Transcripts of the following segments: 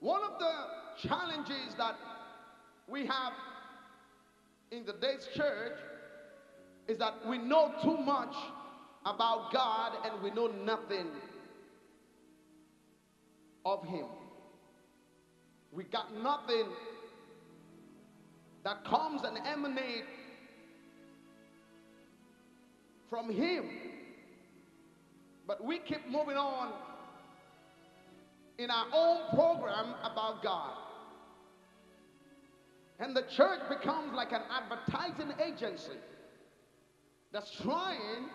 One of the challenges that we have in the day's church is that we know too much about God and we know nothing of Him. We got nothing that comes and emanates from Him. But we keep moving on in our own program about God. And the church becomes like an advertising agency that's trying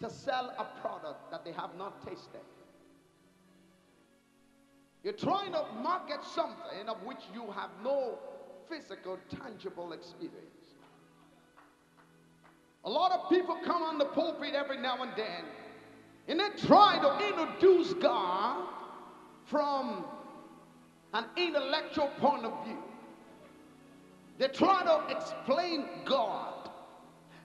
to sell a product that they have not tasted. You're trying to market something of which you have no physical, tangible experience. A lot of people come on the pulpit every now and then and they try to introduce God from an intellectual point of view. They try to explain God.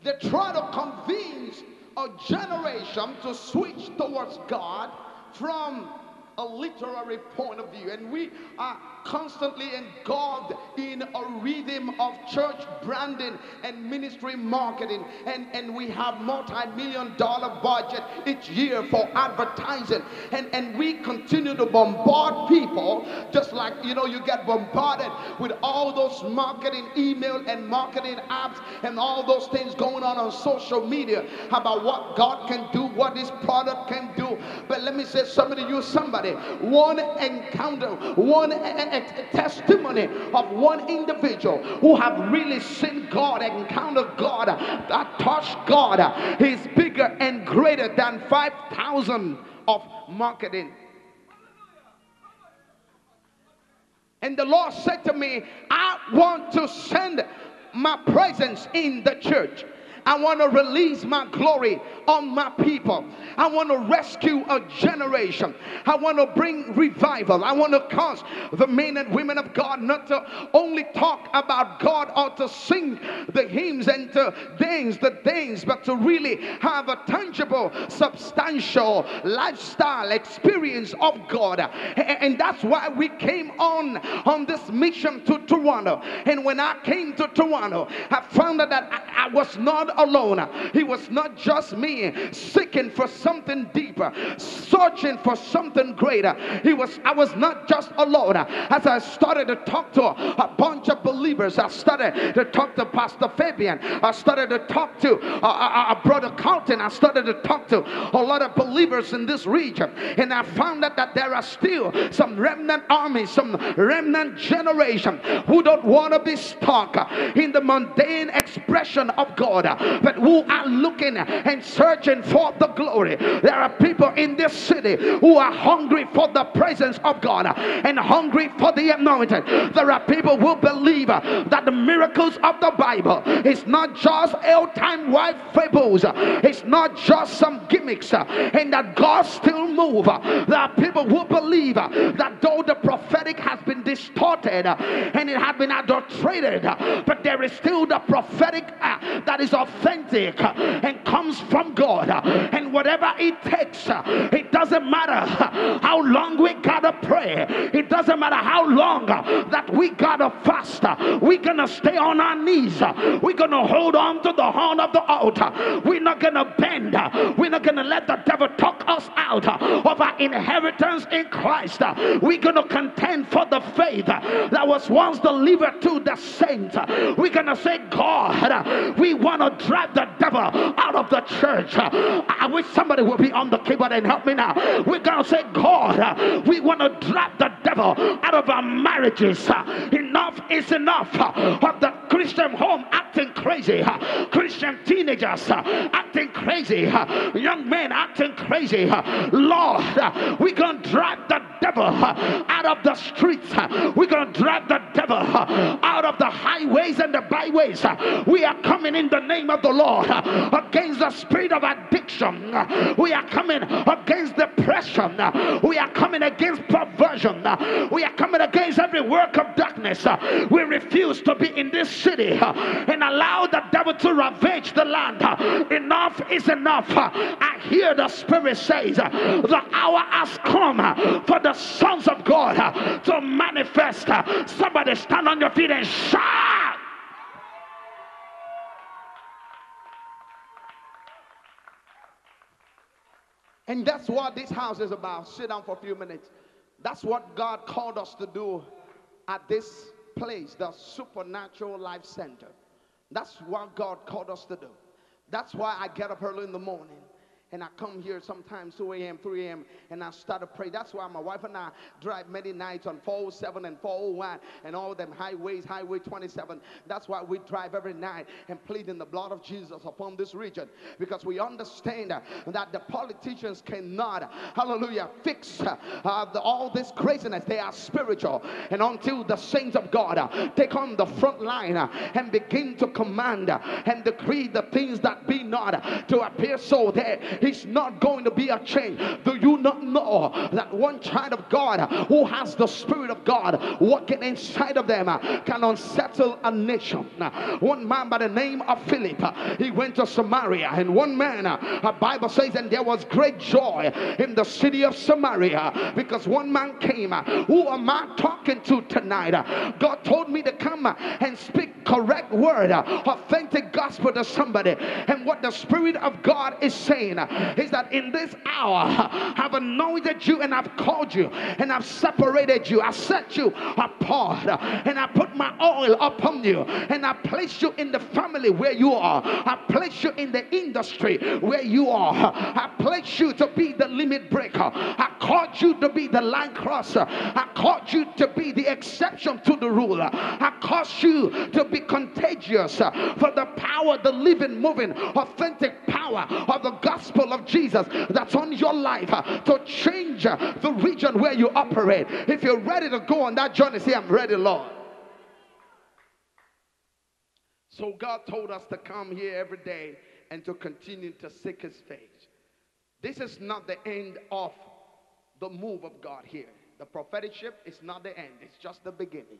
They try to convince a generation to switch towards God from a literary point of view. And we are constantly engulfed in a rhythm of church branding and ministry marketing. And, and we have multi-million dollar budget each year for advertising. And, and we continue to bombard people just like, you know, you get bombarded with all those marketing email and marketing apps and all those things going on on social media about what God can do, what this product can do. But let me say to you, somebody. One encounter, one testimony of one individual who have really seen God, encountered God, that touched God He's bigger and greater than 5,000 of marketing. And the Lord said to me, I want to send my presence in the church. I want to release my glory on my people. I want to rescue a generation. I want to bring revival. I want to cause the men and women of God not to only talk about God or to sing the hymns and to dance the dance, but to really have a tangible, substantial lifestyle experience of God. And that's why we came on on this mission to Toronto. And when I came to Toronto, I found out that I, I was not alone. He was not just me seeking for something deeper, searching for something greater. He was I was not just alone. As I started to talk to a bunch of believers, I started to talk to Pastor Fabian. I started to talk to uh, uh, brother Carlton. I started to talk to a lot of believers in this region, and I found out that there are still some remnant armies, some remnant generation who don't want to be stuck in the mundane expression of God but who are looking and searching for the glory. There are people in this city who are hungry for the presence of God and hungry for the anointing. There are people who believe that the miracles of the Bible is not just old-time white fables, it's not just some gimmicks, and that God still moves. There are people who believe that though the prophetic has been distorted and it has been adulterated, but there is still the prophetic that is authentic and comes from God. And whatever it takes, it doesn't matter how long we gotta pray, it doesn't matter how long that we gotta fast. We're gonna stay on our knees, we're gonna hold on to the horn of the altar, we're not gonna bend, we're not gonna let the devil talk us out of our inheritance in Christ. We're gonna contend for the faith that was once delivered to the saints. We're gonna say, God, we want to drive the devil out of the church. I wish somebody would be on the keyboard and help me now. We're going to say, God, we want to drive the devil out of our marriages. Enough is enough of the Christian home acting crazy, Christian teenagers acting crazy, young men acting crazy. Lord, we're going to drive the devil out of the streets. We're going to drive the devil devil out of the highways and the byways. We are coming in the name of the Lord against the spirit of addiction. We are coming against depression. We are coming against perversion. We are coming against every work of darkness. We refuse to be in this city and allow the devil to ravage the land. Enough is enough. I hear the Spirit says the hour has come for the sons of God to manifest. Somebody stand on your feet and shout. And that's what this house is about. Sit down for a few minutes. That's what God called us to do at this place, the Supernatural Life Center. That's what God called us to do. That's why I get up early in the morning and I come here sometimes 2 a.m., 3 a.m., and I start to pray. That's why my wife and I drive many nights on 407 and 401 and all them highways, Highway 27. That's why we drive every night and plead in the blood of Jesus upon this region because we understand that the politicians cannot, hallelujah, fix uh, the, all this craziness. They are spiritual. And until the saints of God uh, take on the front line uh, and begin to command and decree the things that be not to appear so there it's not going to be a change. Do you not know that one child of God who has the Spirit of God working inside of them uh, can unsettle a nation? Uh, one man by the name of Philip, uh, he went to Samaria, and one man, a Bible says, and there was great joy in the city of Samaria because one man came. Who am I talking to tonight? God told me to come and speak correct word, authentic gospel to somebody. And what the Spirit of God is saying is that in this hour I've anointed you and I've called you and I've separated you. I set you apart and I put my oil upon you and I place you in the family where you are. I place you in the industry where you are. I place you to be the limit breaker. I called you to be the line crosser. I called you to be the exception to the rule. I caused you to be contagious for the power, the living, moving, authentic power of the gospel gospel of Jesus that's on your life uh, to change uh, the region where you operate. If you're ready to go on that journey, say, I'm ready, Lord. So God told us to come here every day and to continue to seek his face. This is not the end of the move of God here. The propheticship is not the end, it's just the beginning.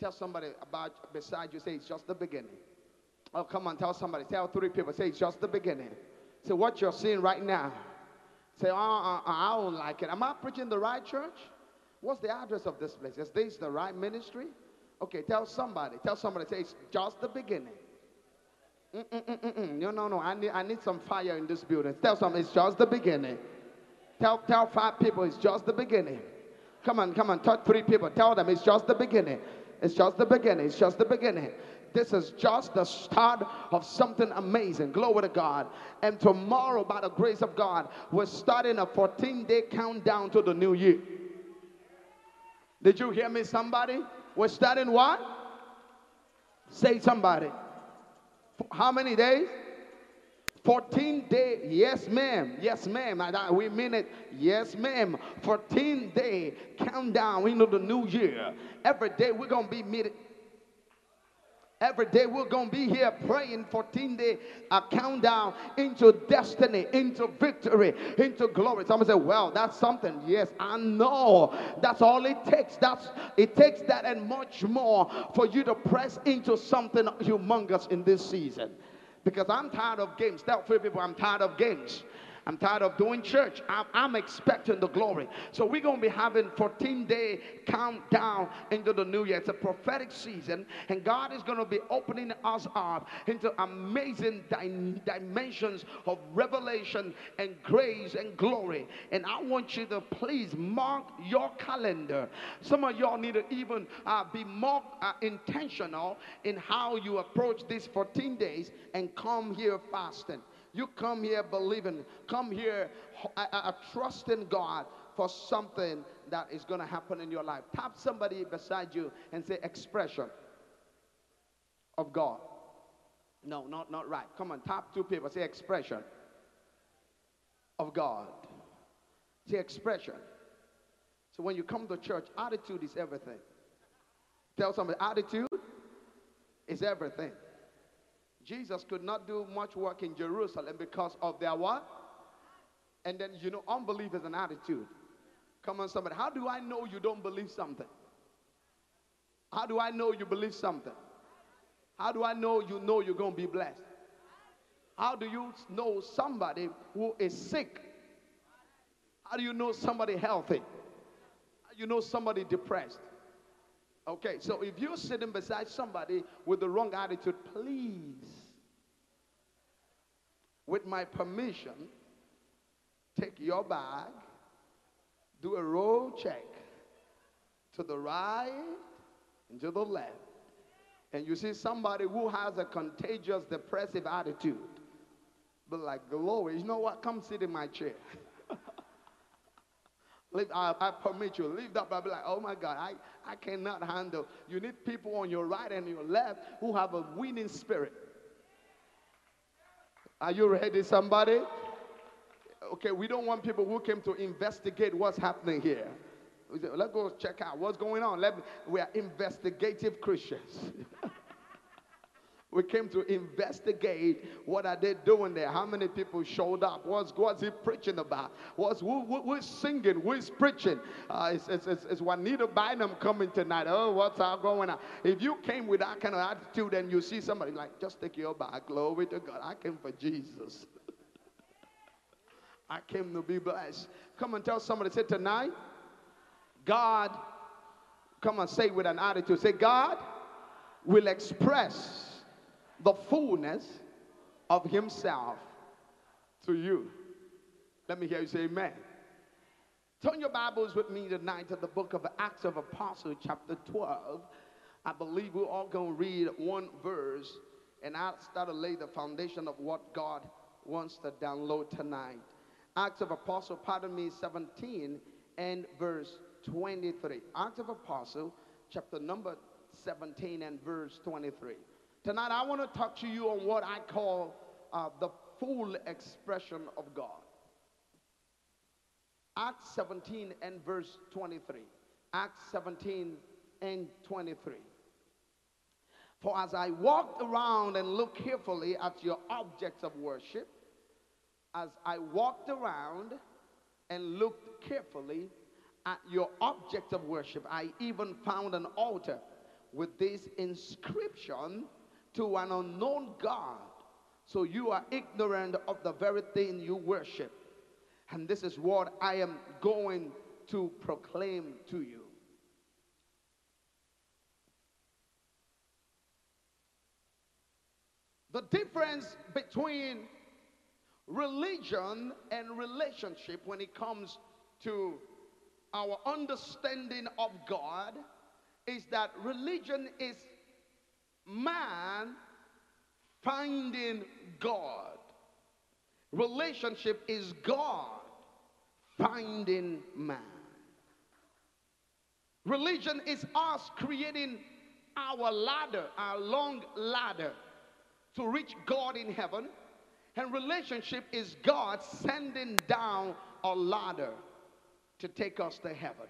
Tell somebody about beside you, say it's just the beginning. Oh, come on, tell somebody. Tell three people, say it's just the beginning. So what you're seeing right now, say, oh, I don't like it. Am I preaching the right church? What's the address of this place? Is this the right ministry? Okay, tell somebody. Tell somebody. Say it's just the beginning. Mm-mm-mm-mm. No, no, no. I need, I need some fire in this building. Tell somebody it's just the beginning. Tell, tell five people it's just the beginning. Come on, come on. Tell three people. Tell them it's just the beginning. It's just the beginning. It's just the beginning. This is just the start of something amazing. Glory to God. And tomorrow, by the grace of God, we're starting a 14 day countdown to the new year. Did you hear me, somebody? We're starting what? Say somebody. How many days? 14 day, yes ma'am, yes ma'am, we mean it, yes ma'am. 14 day countdown into the new year. Every day we're going to be meeting, Every day we're going to be here praying 14 day a countdown into destiny, into victory, into glory. Someone say, well, that's something. Yes, I know. That's all it takes. That's it takes that and much more for you to press into something humongous in this season. Because I'm tired of games. Tell three people I'm tired of games. I'm tired of doing church. I'm, I'm expecting the glory. So we're going to be having 14 day countdown into the new year. It's a prophetic season, and God is going to be opening us up into amazing di- dimensions of revelation and grace and glory. And I want you to please mark your calendar. Some of y'all need to even uh, be more uh, intentional in how you approach these 14 days and come here fasting. You come here believing, come here uh, uh, trusting God for something that is going to happen in your life. Tap somebody beside you and say, expression of God. No, not, not right. Come on, tap two people. Say expression of God. Say expression. So when you come to church, attitude is everything. Tell somebody, attitude is everything. Jesus could not do much work in Jerusalem because of their what? And then, you know, unbelief is an attitude. Come on, somebody. How do I know you don't believe something? How do I know you believe something? How do I know you know you're going to be blessed? How do you know somebody who is sick? How do you know somebody healthy? How do you know somebody depressed? Okay, so if you're sitting beside somebody with the wrong attitude, please, with my permission, take your bag, do a roll check to the right and to the left. And you see somebody who has a contagious depressive attitude. But like, glory, you know what? Come sit in my chair. I, I, permit you. Lift that. I'll be like, oh my God, I, I cannot handle. You need people on your right and your left who have a winning spirit. Are you ready, somebody? Okay, we don't want people who came to investigate what's happening here. Let's go check out what's going on. Let me, we are investigative Christians. We came to investigate what are they doing there. How many people showed up? What's, what's he preaching about? What's who, who, who's singing? Who's preaching? Uh, it's, it's, it's Juanita Bynum coming tonight. Oh, what's all going on? If you came with that kind of attitude and you see somebody like, just take your back, glory to God. I came for Jesus. I came to be blessed. Come and tell somebody, say tonight, God, come and say with an attitude, say, God will express the fullness of himself to you. Let me hear you say amen. Turn your Bibles with me tonight to the book of Acts of Apostles, chapter 12. I believe we're all going to read one verse, and I'll start to lay the foundation of what God wants to download tonight. Acts of Apostle, pardon me, 17 and verse 23. Acts of Apostle, chapter number 17 and verse 23. Tonight, I want to talk to you on what I call uh, the full expression of God. Acts 17 and verse 23. Acts 17 and 23. For as I walked around and looked carefully at your objects of worship, as I walked around and looked carefully at your objects of worship, I even found an altar with this inscription to an unknown God. So you are ignorant of the very thing you worship. And this is what I am going to proclaim to you. The difference between religion and relationship when it comes to our understanding of God is that religion is man finding God. Relationship is God finding man. Religion is us creating our ladder, our long ladder to reach God in heaven. And relationship is God sending down a ladder to take us to heaven.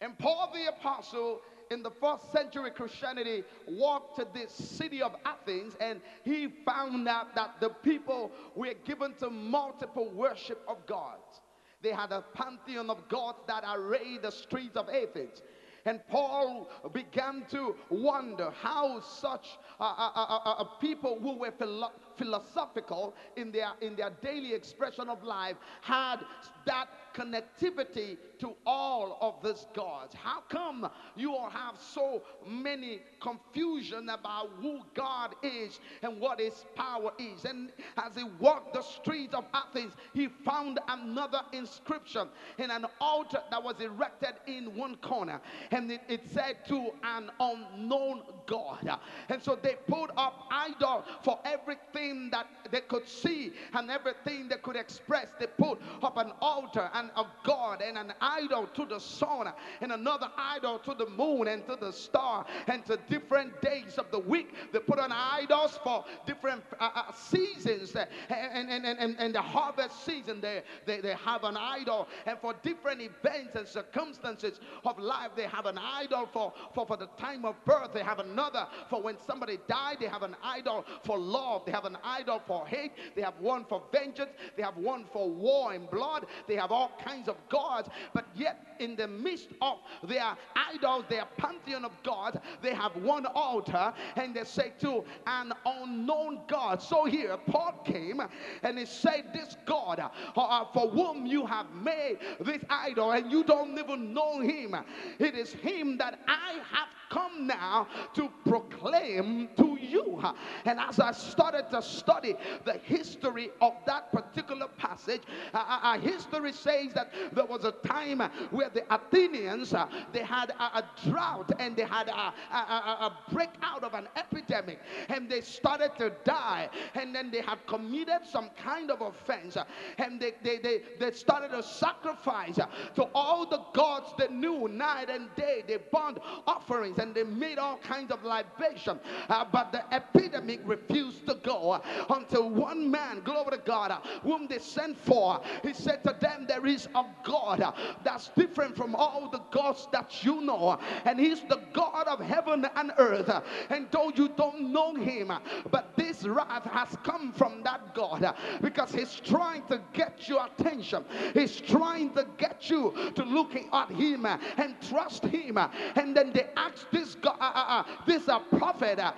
And Paul the Apostle in the first century Christianity walked to this city of Athens and he found out that the people were given to multiple worship of gods. They had a pantheon of gods that arrayed the streets of Athens. And Paul began to wonder how such uh people who were philo philosophical in their, in their daily expression of life had that connectivity to all of these gods? How come you all have so many confusion about who God is and what his power is? And as he walked the streets of Athens, he found another inscription in an altar that was erected in one corner. And it, it said to an unknown God. And so they put up idol for everything everything that they could see and everything they could express, they put up an altar and a god and an idol to the sun and another idol to the moon and to the star and to different days of the week. They put on idols for different uh, uh, seasons and, and, and, and, and the harvest season. They, they, they have an idol and for different events and circumstances of life, they have an idol for, for, for the time of birth. They have another for when somebody died. They have an idol for love. They have an idol for hate. They have one for vengeance. They have one for war and blood. They have all kinds of gods. But yet, in the midst of their idols, their pantheon of gods, they have one altar and they say to an unknown God. So here, Paul came and he said, This God uh, for whom you have made this idol and you don't even know him, it is him that I have come now to proclaim to you. And as I started to study the history of that particular passage, uh, uh, uh history says that there was a time where the Athenians they had a, a, drought and they had a, a, a breakout of an epidemic and they started to die and then they had committed some kind of offense and they, they, they, they started to sacrifice to all the gods they knew night and day. They burned offerings and they made all kinds of libation. Uh, but the epidemic refused to go uh, until one man, glory to God, uh, whom they sent for, he said to them, There is a God uh, that's different from all the gods that you know, and he's the God of heaven and earth. And though you don't know him, but this wrath has come from that God because he's trying to get your attention, he's trying to get you to look at him and trust him. And then they asked this God, uh, uh, uh, this uh, prophet, uh,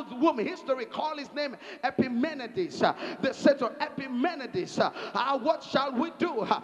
uh, whom history call his name Epimenides. Uh, they said to Epimenides, uh, uh, what shall we do? Uh,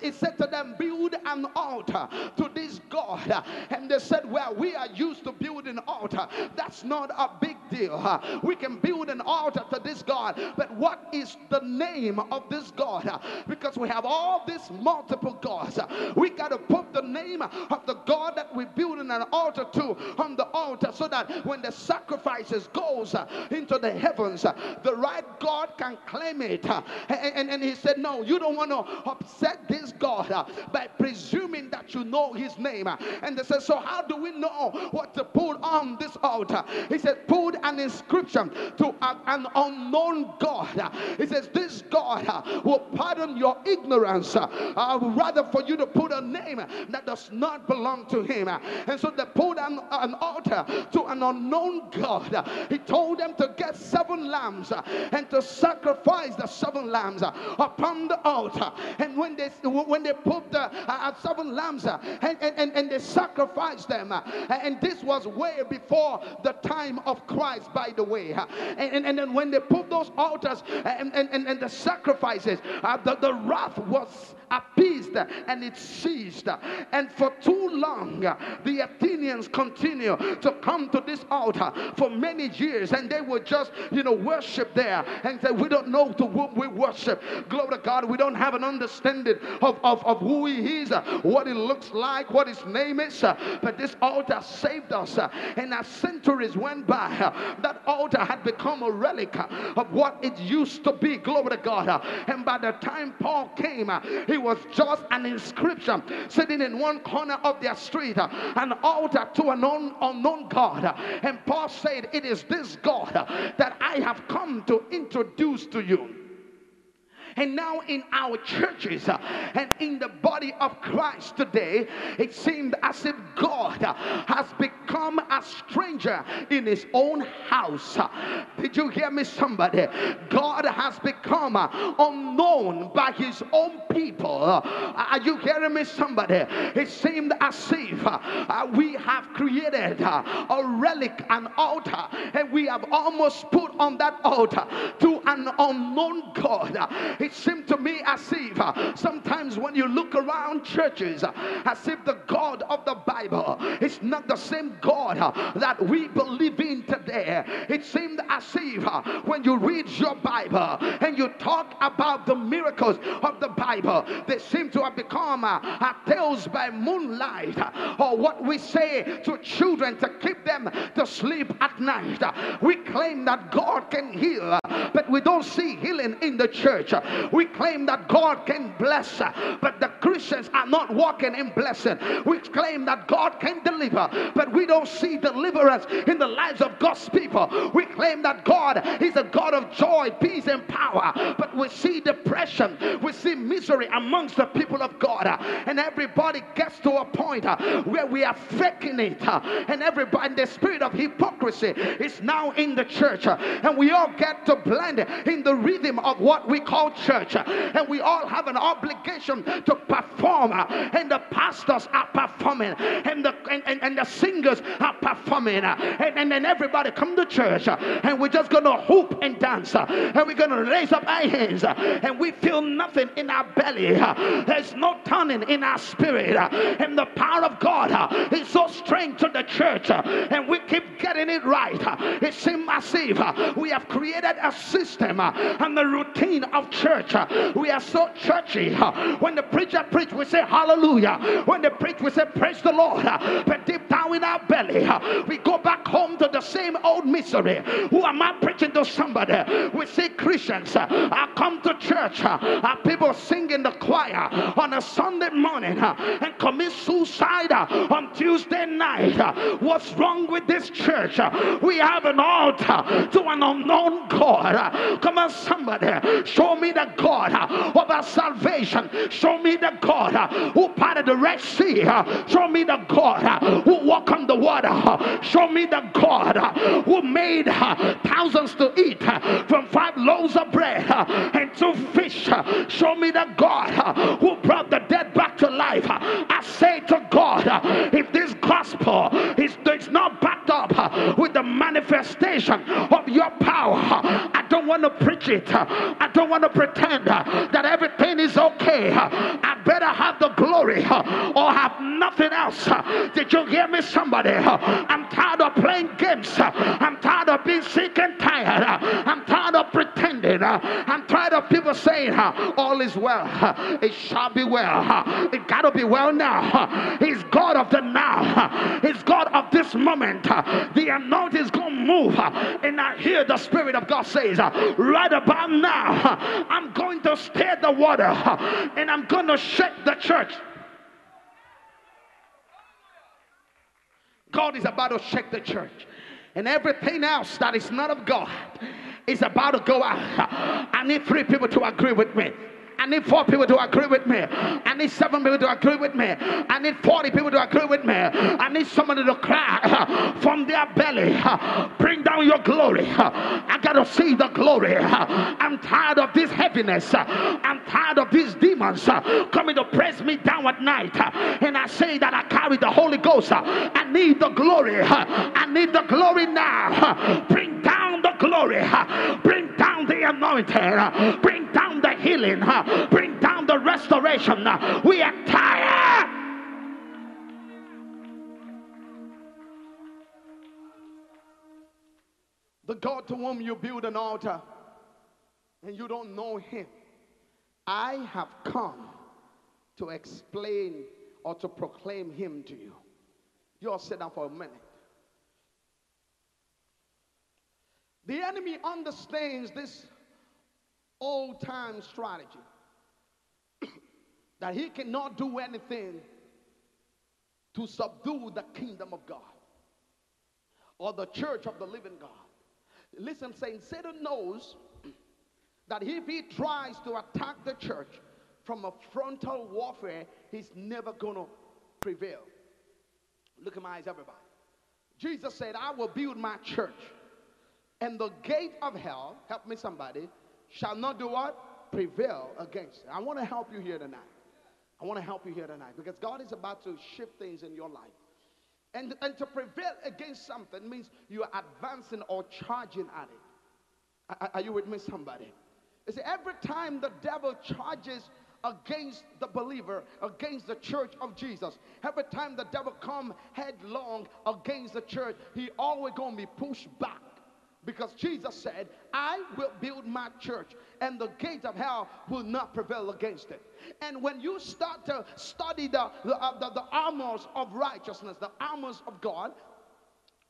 he said to them, build an altar to this God. And they said, well, we are used to building altar. That's not a big deal. We can build an altar to this God. But what is the name of this God? Because we have all these multiple gods. We got to put the name of the God that we build an altar to on the altar so that when the sacrifices goes uh, into the heavens, uh, the right God can claim it. Uh, and, and, and, he said, no, you don't want to upset this God by presuming you know his name. And they said, so how do we know what to put on this altar? He said, put an inscription to an unknown God. He says, this God will pardon your ignorance uh, rather for you to put a name that does not belong to him. And so they put an, an altar to an unknown God. He told them to get seven lambs and to sacrifice the seven lambs upon the altar. And when they when they put the uh, seven lambs Uh, and, and, and they sacrificed them, uh, and this was way before the time of Christ, by the way. Uh, and, and, and when they put those altars and, and, and, the sacrifices, uh, the, the wrath was appeased and it ceased. And for too long, the Athenians continue to come to this altar for many years and they would just, you know, worship there and say, We don't know to whom we worship. Glory to God. We don't have an understanding of, of, of who He is, what He looks like, what His name is. But this altar saved us. And as centuries went by, that altar had become a relic of what it used to be. Glory to God. And by the time Paul came, he was just an inscription sitting in one corner of their street, uh, an altar to an un- unknown God. And Paul said, It is this God that I have come to introduce to you. And now in our churches uh, and in the body of Christ today, it seemed as if God uh, has become a stranger in his own house. Did you hear me, somebody? God has become uh, unknown by his own people. Are you hearing me, somebody? It seemed as if we have created a relic, an altar, and we have almost put on that altar to an unknown God it seemed to me as if uh, sometimes when you look around churches, uh, as if the God of the Bible is not the same God uh, that we believe in today. It seemed as if when you read your Bible and you talk about the miracles of the Bible, they seem to have become tales by moonlight, or what we say to children to keep them to sleep at night. We claim that God can heal, but we don't see healing in the church. We claim that God can bless, but the Christians are not walking in blessing. We claim that God can deliver, but we don't see deliverance in the lives of God's people. We claim that God is a God of joy, peace, and power, but we see depression, we see misery amongst the people of God, and everybody gets to a point where we are faking it, and everybody, the spirit of hypocrisy is now in the church, and we all get to blend in the rhythm of what we call church, uh, and we all have an obligation to perform, uh, and the pastors are performing, and the and, and, and the singers are performing, uh, and, and then everybody come to church, and we're just gonna hoop and dance, and we're gonna raise up our hands, and we feel nothing in our belly. There's no turning in our spirit, and the power of God is so strange to the church, and we keep getting it right. It seems we have created a system and the routine of church. Uh, we are so churchy. Uh, when the preacher preach, we say hallelujah. When the preach, we say praise the Lord. Uh, but deep down in our belly, we go back home to the same old misery. Who am I preaching to somebody? We see Christians I come to church, Our people sing in the choir on a Sunday morning and commit suicide on Tuesday night. What's wrong with this church? We have an altar to an unknown God. Come on, somebody, show me God uh, of our salvation. Show me the God uh, who parted the Red Sea. Uh, show me the God who walked on the water. Show me the God who made thousands to eat from five loaves of bread and two fish. Show me the God who brought the dead back to life. I say to God, if this gospel is, is not backed up with the manifestation of your power, don't want to preach it. I don't want to pretend that everything is okay. I better have the glory or have nothing else. Did you hear me, somebody? I'm tired of playing games. I'm tired of being sick and tired. I'm tired of pretending. I'm tired of people saying, All is well. It shall be well. It got to be well now. He's God of the now. He's God of this moment. The anointing is going to move. And I hear the Spirit of God says, Right about now, I'm going to stir the water and I'm going to shake the church. God is about to shake the church. And everything else that is not of God is about to go out. I need three people to agree with me. I need four people to agree with me. I need seven people to agree with me. I need 40 people to agree with me. I need somebody to cry from their belly. Bring down your glory. I got to see the glory. I'm tired of this heaviness. I'm tired of these demons coming to press me down at night. And I say that I carry the Holy Ghost. I need the glory. I need the glory now. Bring down the glory. Uh, bring down the anointing. Uh, bring down the healing uh, bring down the restoration. We are tired. The God to whom you build an altar and you don't know him. I have come to explain or to proclaim him to you. You all sit down for a minute. The enemy understands this old time strategy that he cannot do anything to subdue the kingdom of God or the church of the living God. Listen, saying Satan knows that if he tries to attack the church from a frontal warfare, he's never going to prevail. Look at my eyes, everybody. Jesus said, I will build my church, and the gate of hell, help me somebody, shall not do what? Prevail against it. I want to help you here tonight. I want to help you here tonight because God is about to shift things in your life. And, and to prevail against something means you are advancing or charging at it. Are, are you with me, somebody? You see, every time the devil charges against the believer, against the church of Jesus, every time the devil come headlong against the church, he always gonna be pushed back because Jesus said, I will build my church and the gates of hell will not prevail against it. And when you start to study the, the, uh, the, the armors of righteousness, the armors of God,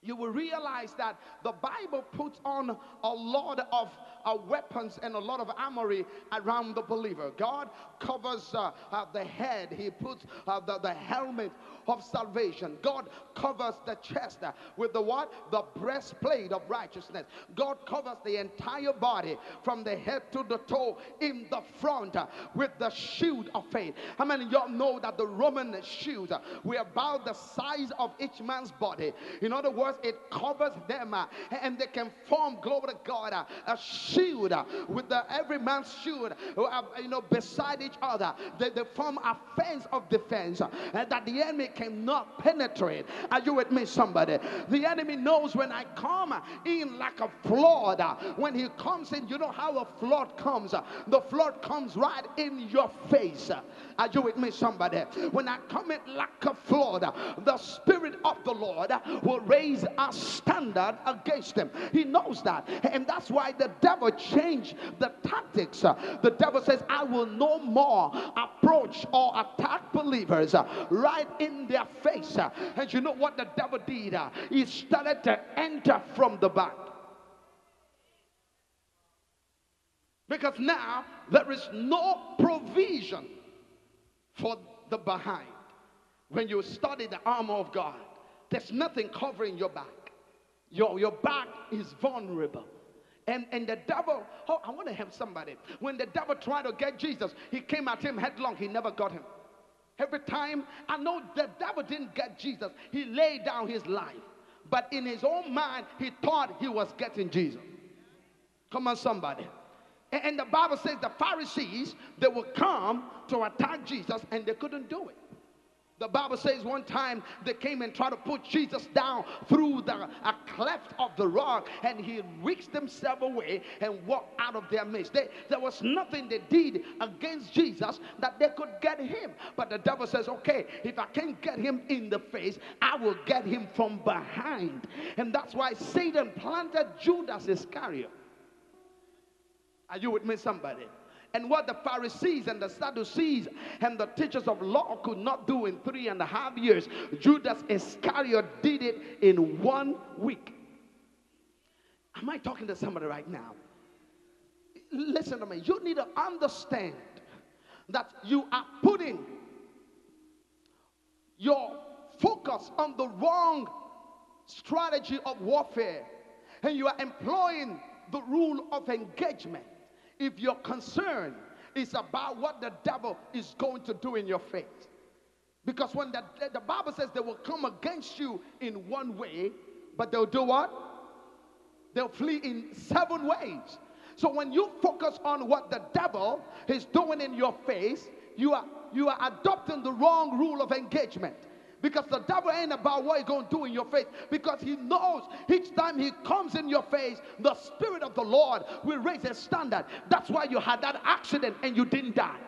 you will realize that the Bible puts on a lot of uh, weapons and a lot of armory around the believer. God covers uh, uh, the head, He puts uh, the, the helmet of salvation. God covers the chest uh, with the what? The breastplate of righteousness. God covers the entire body from the head to the toe in the front uh, with the shield of faith. How many y'all know that the Roman shields were about the size of each man's body? In other words, it covers them and they can form, glory to God, a shield uh, with the every man's shield, uh, you know, beside each other. They, they form a fence of defense uh, that the enemy cannot penetrate. Are you with me, somebody? The enemy knows when I come in like a flood. When he comes in, you know how a flood comes. The flood comes right in your face. Are you with me, somebody? When I come in like a flood, the Spirit of the Lord will raise a standard against him. He knows that. And that's why the devil changed the tactics. The devil says, I will no more approach or attack believers right in their face. And you know what the devil did? He started to enter from the back. Because now there is no provision for the behind. When you study the armor of God, there's nothing covering your back. Your, your back is vulnerable. And, and the devil, oh, I want to help somebody. When the devil tried to get Jesus, he came at him headlong. He never got him. Every time, I know the devil didn't get Jesus. He laid down his life. But in his own mind, he thought he was getting Jesus. Come on, somebody. And the Bible says the Pharisees, they would come to attack Jesus and they couldn't do it. The Bible says one time they came and tried to put Jesus down through the a cleft of the rock, and he reached himself away and walked out of their midst. They, there was nothing they did against Jesus that they could get him. But the devil says, Okay, if I can't get him in the face, I will get him from behind. And that's why Satan planted Judas Iscariot. Are you with me, somebody? And what the Pharisees and the Sadducees and the teachers of law could not do in three and a half years, Judas Iscariot did it in one week. Am I talking to somebody right now? Listen to me. You need to understand that you are putting your focus on the wrong strategy of warfare and you are employing the rule of engagement if your concern is about what the devil is going to do in your face. Because when the, the Bible says they will come against you in one way, but they'll do what? They'll flee in seven ways. So when you focus on what the devil is doing in your face, you are you are adopting the wrong rule of engagement. Because the devil ain't about what he's going to do in your face. Because he knows each time he comes in your face, the Spirit of the Lord will raise a standard. That's why you had that accident and you didn't die.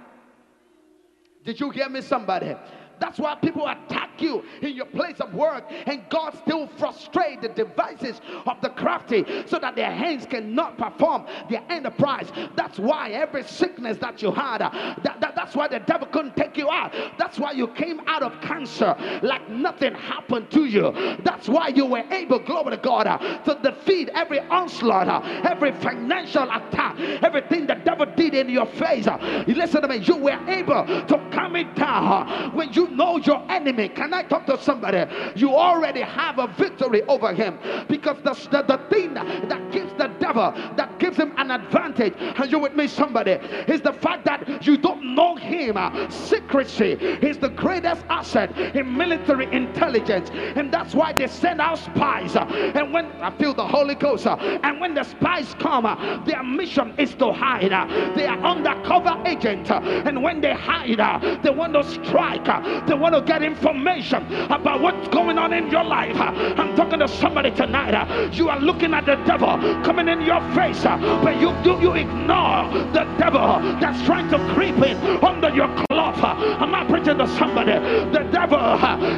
Did you hear me, somebody? That's why people attack you in your place of work, and God still frustrate the devices of the crafty so that their hands cannot perform their enterprise. That's why every sickness that you had, uh, that, that, that's why the devil couldn't take you out. That's why you came out of cancer like nothing happened to you. That's why you were able, glory to God, uh, to defeat every onslaught, uh, every financial attack, everything the devil did in your face. Listen to me, you were able to come it down when you know your enemy. Can I talk to somebody? You already have a victory over him because the, the, the thing that gives the devil, that gives him an advantage, and you with me, somebody? Is the fact that you don't know him. Uh, secrecy is the greatest asset in military intelligence, and that's why they send out spies. Uh, and when I feel the Holy Ghost, uh, and when the spies come, their mission is to hide. They are undercover agents, and when they hide, they want to strike they want to get information about what's going on in your life. I'm talking to somebody tonight. You are looking at the devil coming in your face, but you do you ignore the devil that's trying to creep in under your cloth. I'm not preaching to somebody. The devil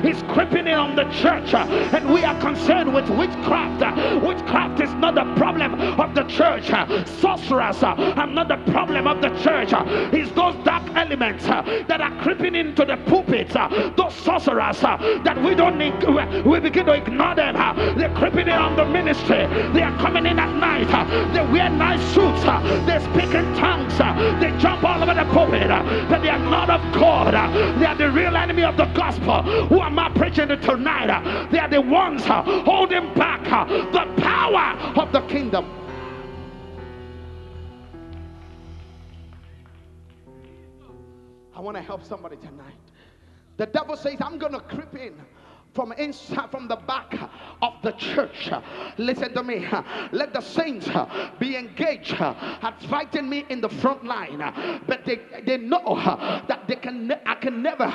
is creeping in on the church, and we are concerned with witchcraft. Witchcraft is not the problem of the church. Sorcerers are not the problem of the church. It's those dark elements that are creeping into the pulpits. Uh, those sorcerers uh, that we don't need, we begin to ignore them. Uh, they're creeping in on the ministry. They are coming in at night. They wear nice suits. They speak in tongues. They jump all over the pulpit. But they are not of God. They are the real enemy of the gospel. Who am I preaching to tonight? They are the ones holding back the power of the kingdom. I want to help somebody tonight. The devil says, I'm going to creep in from inside from the back of the church. Listen to me. Let the saints be engaged at fighting me in the front line. But they, they know that they can i can never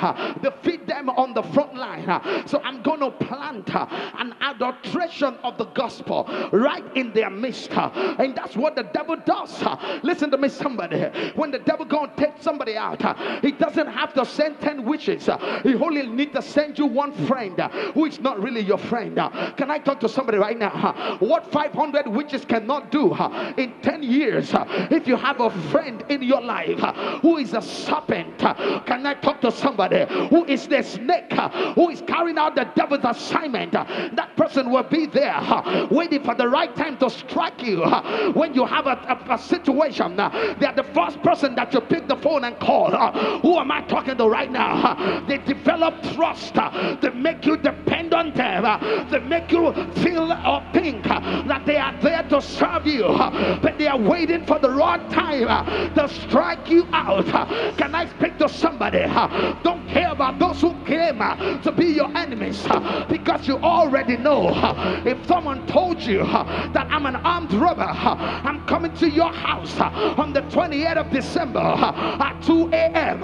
defeat them on the front line. So i'm to plant an adulteration of the gospel right in their midst. And that's what the devil does. Listen to me somebody. When the devil to take somebody out he doesn't have to send 10 witches. He only need to send you one friend Uh, who is not really your friend. Uh, can I talk to somebody right now? Uh, what 500 witches cannot do in 10 years if you have a friend in your life who is a serpent? Can I talk to somebody who is the snake who is carrying out the devil's assignment? That person will be there waiting for the right time to strike you when you have a, a, a situation. They are the first person that you pick the phone and call. Who am I talking to right now? They develop trust. They make you depend on them. Uh, they make you feel uh, or think uh, that they are there to serve you, but they are waiting for the wrong time to strike you out. Can I speak to somebody? Don't care about those who came to be your enemies because you already know. If someone told you that I'm an armed robber, I'm coming to your house on the 28th of December at 2 a.m.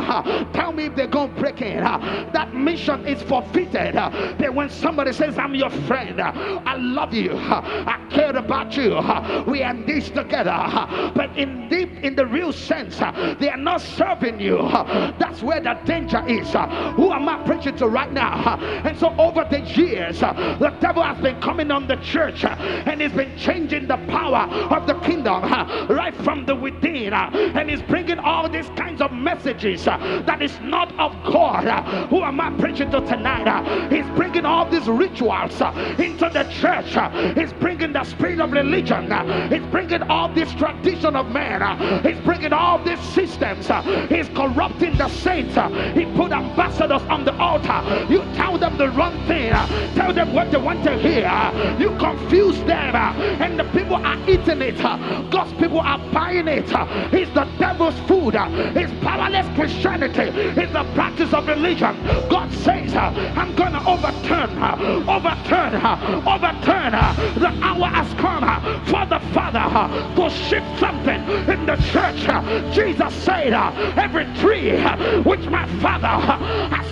Tell me if they're going to break in. That mission is forfeited. That when somebody says, I'm your friend, I love you, I care about you, we are this together. But in deep, in the real sense, they are not serving you. That's where the danger is. Who am I preaching to right now? And so over the years, the devil has been coming on the church and he's been changing the power of the kingdom right from the within. And he's bringing all these kinds of messages uh, that is not of God. Uh, who am I preaching to tonight? Uh, he's bringing all these rituals into the church. He's bringing the spirit of religion. He's bringing all this tradition of man. He's bringing all these systems. He's corrupting the saints. He put ambassadors on the altar. You tell them the wrong thing. Tell them what they want to hear. You confuse them. And the people are eating it. God's people are buying it. It's the devil's food. Powerless Christianity. It's the practice of religion. God says, uh, I'm going to overturn, uh, overturn, uh, overturn. The hour has come for the Father to shift something in the church. Jesus said, every tree which my Father has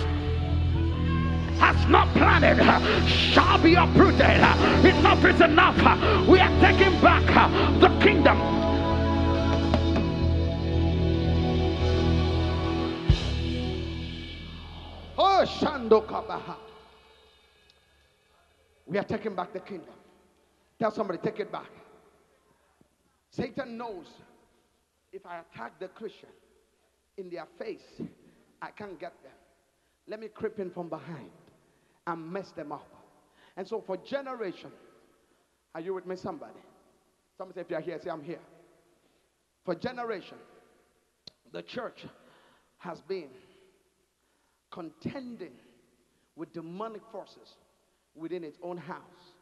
has not planted shall be uprooted. Enough is enough. We are taking back the kingdom. Oh. We are taking back the kingdom. Tell somebody, take it back. Satan knows if I attack the Christian in their face, I can't get them. Let me creep in from behind and mess them up. And so for generation, are you with me, somebody? Somebody say, if you're here, say, I'm here. For generation, the church has been contending with demonic forces within its own house.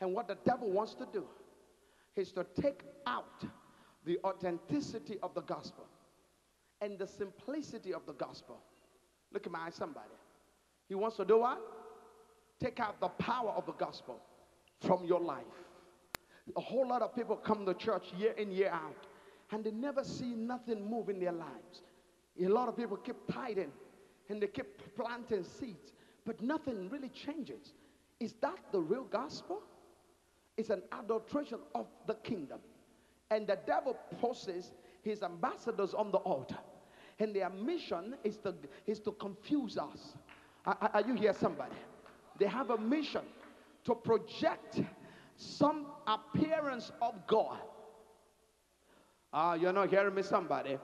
And what the devil wants to do is to take out the authenticity of the gospel and the simplicity of the gospel. Look at my eye, somebody. He wants to do what? Take out the power of the gospel from your life. A whole lot of people come to church year in, year out, and they never see nothing move in their lives. A lot of people keep tithing and they keep planting seeds, but nothing really changes. Is that the real gospel? It's an adulteration of the kingdom. And the devil poses his ambassadors on the altar. And their mission is to, is to confuse us. Are, are you here, somebody? They have a mission to project some appearance of God Ah, uh, you're not hearing me, somebody.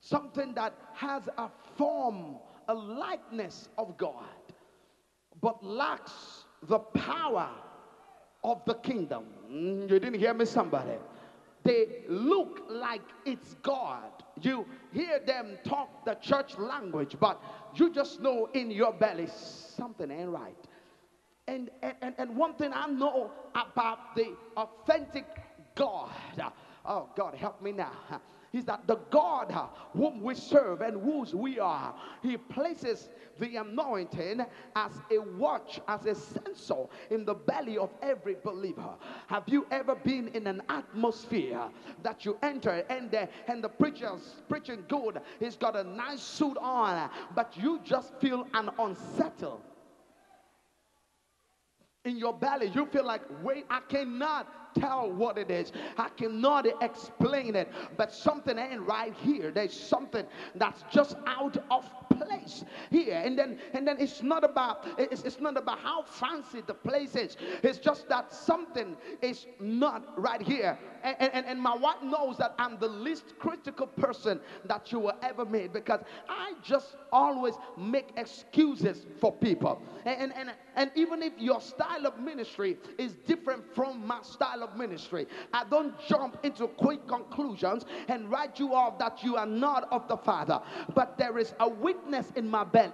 Something that has a form, a likeness of God, but lacks the power of the kingdom. You didn't hear me, somebody. They look like it's God. You hear them talk the church language, but you just know in your belly something ain't right. And, and, and one thing I know about the authentic God, oh God, help me now is that the God uh, whom we serve and whose we are, He places the anointing as a watch, as a sensor in the belly of every believer. Have you ever been in an atmosphere that you enter and the, and the preacher's preaching good? He's got a nice suit on, but you just feel an unsettled in your belly. You feel like, wait, I cannot tell what it is. I cannot explain it, but something ain't right here. There's something that's just out of place here. And then and then it's not about it's, it's not about how fancy the place is. It's just that something is not right here. And, and, and my wife knows that I'm the least critical person that you will ever meet because I just always make excuses for people. And, and, and even if your style of ministry is different from my style of ministry. I don't jump into quick conclusions and write you off that you are not of the Father. But there is a witness in my belly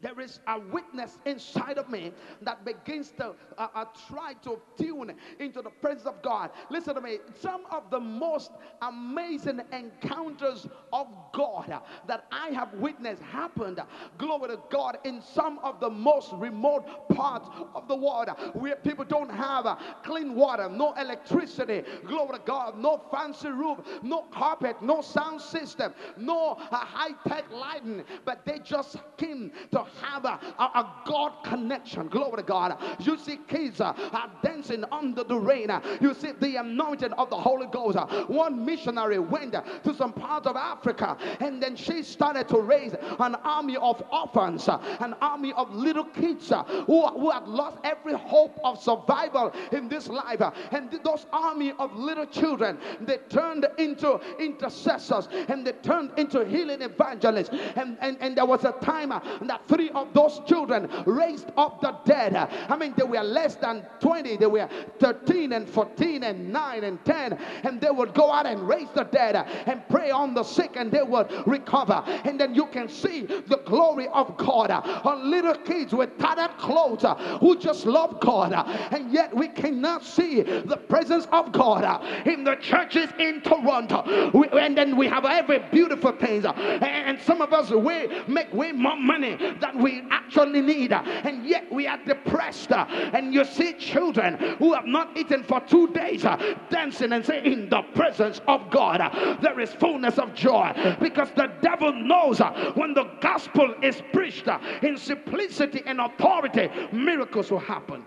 there is a witness inside of me that begins to uh, uh, try to tune into the presence of God. Listen to me. Some of the most amazing encounters of God that I have witnessed happened, glory to God, in some of the most remote parts of the world where people don't have uh, clean water, no electricity, glory to God, no fancy roof, no carpet, no sound system, no uh, high tech lighting, but they just came to have a, a, God connection. Glory to God. You see kids uh, are dancing under the rain. You see the anointing of the Holy Ghost. One missionary went to some parts of Africa and then she started to raise an army of orphans, an army of little kids who, who had lost every hope of survival in this life. And those army of little children, they turned into intercessors and they turned into healing evangelists. And, and, and there was a time that three three of those children raised up the dead. I mean, they were less than 20, they were 13 and 14 and 9 and 10, and they would go out and raise the dead and pray on the sick, and they would recover. And then you can see the glory of God on little kids with tattered clothes who just love God, and yet we cannot see the presence of God in the churches in Toronto. We, and then we have every beautiful things, and some of us we make way more money than we actually need, and yet we are depressed. And you see children who have not eaten for two days dancing and say, In the presence of God, there is fullness of joy because the devil knows when the gospel is preached in simplicity and authority, miracles will happen.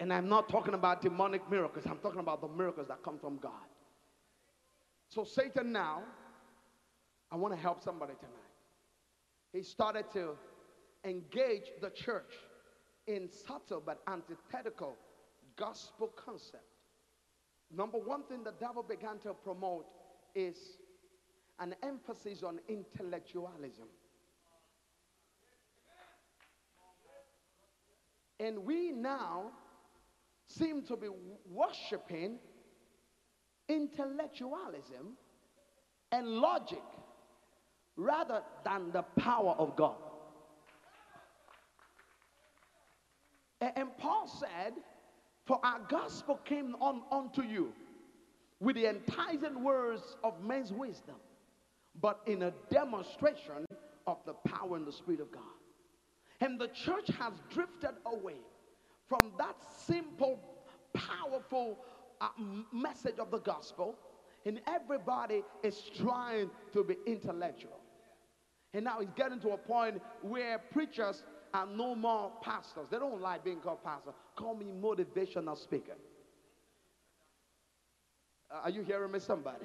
And I'm not talking about demonic miracles, I'm talking about the miracles that come from God. So, Satan now I want to help somebody tonight. He started to engage the church in subtle but antithetical gospel concept. Number one thing the devil began to promote is an emphasis on intellectualism. And we now seem to be worshiping intellectualism and logic rather than the power of God. And Paul said, For our gospel came on unto you with the enticing words of men's wisdom, but in a demonstration of the power and the Spirit of God. And the church has drifted away from that simple, powerful uh, message of the gospel, and everybody is trying to be intellectual. And now it's getting to a point where preachers are no more pastors. They don't like being called pastor. Call me motivational speaker. Uh, are you hearing me, somebody?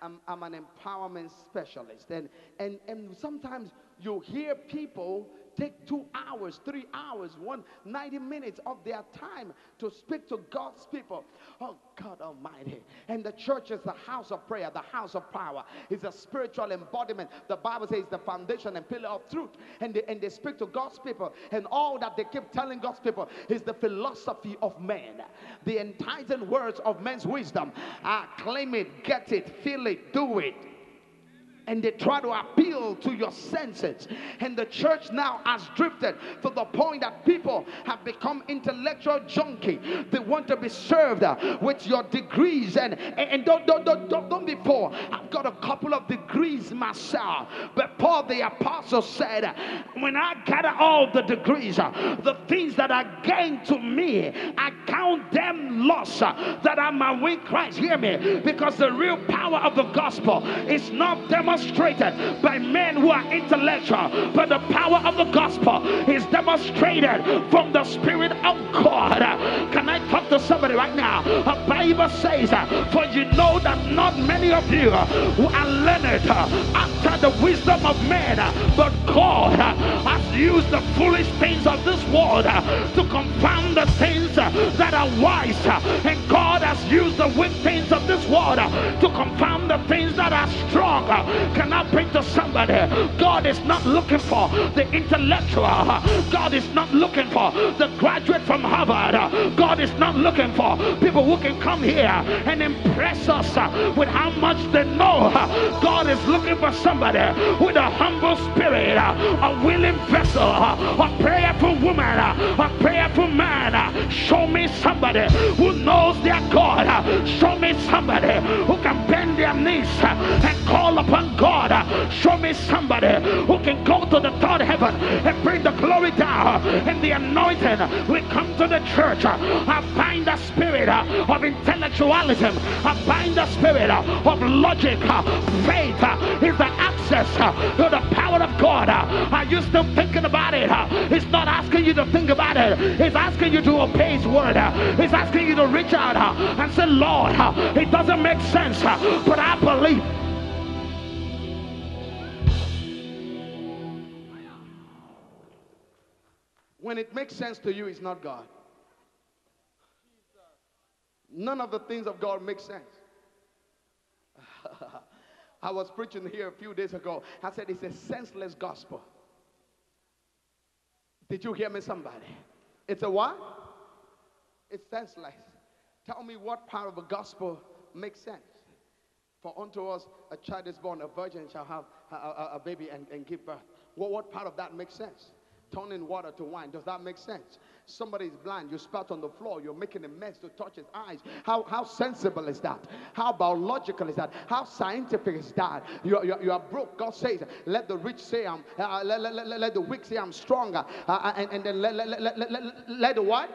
I'm, I'm an empowerment specialist. And, and, and sometimes you hear people take two hours, three hours, one 90 minutes of their time to speak to God's people. Oh God Almighty. And the church is the house of prayer, the house of power. It's a spiritual embodiment. The Bible says the foundation and pillar of truth. And they, and they speak to God's people. And all that they keep telling God's people is the philosophy of man, the enticing words of men's wisdom. Ah, claim it, get it, feel it, do it and they try to appeal to your senses. And the church now has drifted to the point that people have become intellectual junkie. They want to be served uh, with your degrees. And, and, don't, don't, don't, don't, don't be poor. I've got a couple of degrees myself. But Paul the apostle said, When I gather all the degrees, uh, the things that are gained to me, I count them loss uh, that I might win Christ. Hear me? Because the real power of the gospel is not demonstrated demonstrated by men who are intellectual, but the power of the gospel is demonstrated from the Spirit of God. Can I talk to somebody right now? A Bible says, For you know that not many of you who are learned after the wisdom of men, but God has used the foolish things of this world to confound the things that are wise, and God has used the weak things of this world to confound the things that are strong. Can I bring to somebody? God is not looking for the intellectual. God is not looking for the graduate from Harvard. God is not looking for people who can come here and impress us with how much they know. God is looking for somebody with a humble spirit, a willing vessel, a prayerful woman, a prayerful man. Show me somebody who knows their God. Show me somebody who can bend their knees and call upon God, show me somebody who can go to the third heaven and bring the glory down and the anointing We come to the church. I bind the spirit of intellectualism. I bind the spirit of logic. Faith is the access to the power of God. Are you still thinking about it? It's not asking you to think about it. It's asking you to obey His word. It's asking you to reach out and say, Lord, it doesn't make sense, but I believe. When it makes sense to you, it's not God. None of the things of God make sense. I was preaching here a few days ago. I said it's a senseless gospel. Did you hear me, somebody? It's a what? It's senseless. Tell me what part of the gospel makes sense. For unto us a child is born, a virgin shall have a, a, a baby and, and give birth. Well, what part of that makes sense? Turning water to wine. Does that make sense? Somebody is blind, you spat on the floor, you're making a mess to touch his eyes. How, how sensible is that? How biological is that? How scientific is that? You, you, you are broke. God says, let the rich say I'm, uh, let, let, let, let, the weak say I'm stronger. Uh, uh, and, and then let, let, let, let, let, let the what?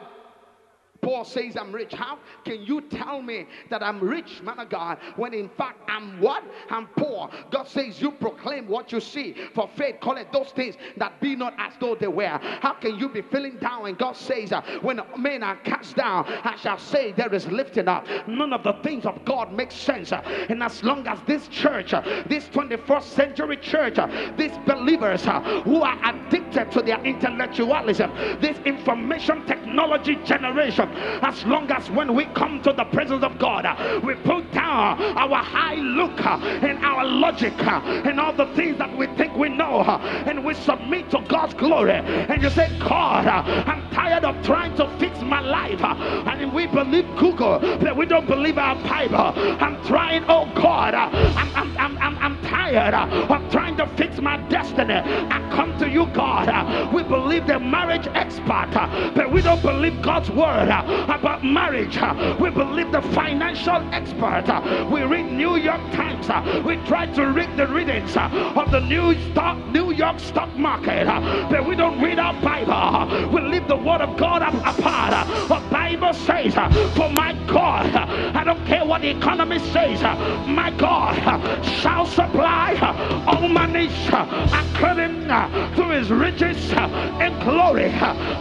Paul says I'm rich. How can you tell me that I'm rich, man of God, when in fact I'm what? I'm poor. God says you proclaim what you see. For faith, call it those things that be not as though they were. How can you be feeling down? And God says, uh, when men are cast down, I shall say there is lifting up. None of the things of God make sense. Uh, and as long as this church, uh, this 21st century church, uh, these believers who are addicted to their intellectualism, this information technology generation, as long as when we come to the presence of God, uh, we put down our high look uh, and our logic uh, and all the things that we think we know and we submit to God's glory. And you say, God, I'm tired of trying to fix my life. And we believe Google, but we don't believe our Bible. I'm trying, oh God, I'm, I'm, I'm, I'm, I'm tired of trying to fix my destiny. I come to you, God. We believe the marriage expert, but we don't believe God's word uh, about marriage. Uh, we believe the financial expert. Uh, we read New York Times. We try to read the readings of the New Stock New York stock market, but we don't read our Bible. We leave the word of God apart. The Bible says, "For my God, I don't care what the economy says, my God shall supply all all manage according to his riches and glory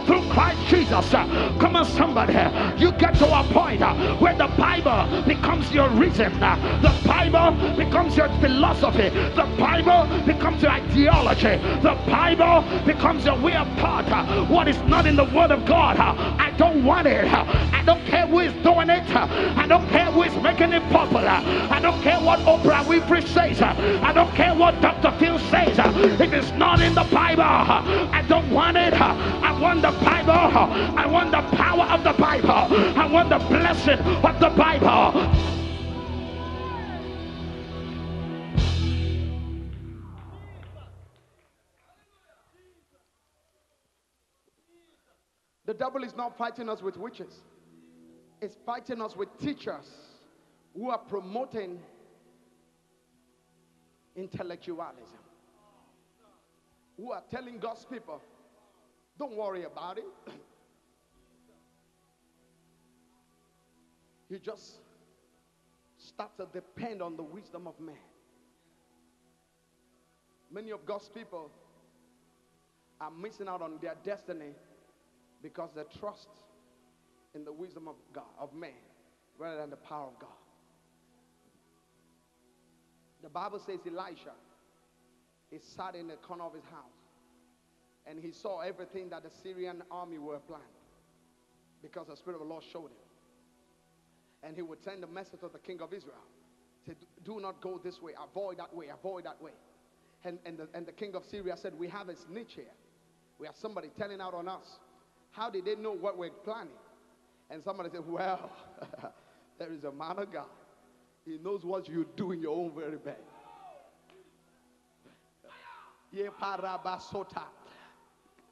through Christ Jesus. Come on, somebody. You get to a point where the Bible becomes your reason, the Bible becomes your philosophy, the Bible becomes your ideology, the Bible becomes your way of thought. What is not in the Word of God, I don't want it. I don't care who is doing it. I don't care who is making it popular. I don't care what Oprah Winfrey says. I don't care what Dr. Phil says. If it's not in the Bible, I don't want it. I want the Bible. I want the power of the Bible. I want the blessing of the Bible. The devil is not fighting us with witches. It's fighting us with teachers who are promoting intellectualism. Who are telling God's people, don't worry about it. you just start to depend on the wisdom of man. Many of God's people are missing out on their destiny because they trust in the wisdom of God, of man, rather than the power of God. The Bible says Elisha, he sat in the corner of his house and he saw everything that the Syrian army were planning because the Spirit of the Lord showed him. And he would send a message to the king of Israel. Say, do not go this way, avoid that way, avoid that way. And, and, the, and the king of Syria said, We have a snitch here. We have somebody telling out on us. How did they know what we're planning? And somebody said, Well, there is a man of God. He knows what you do in your own very bed.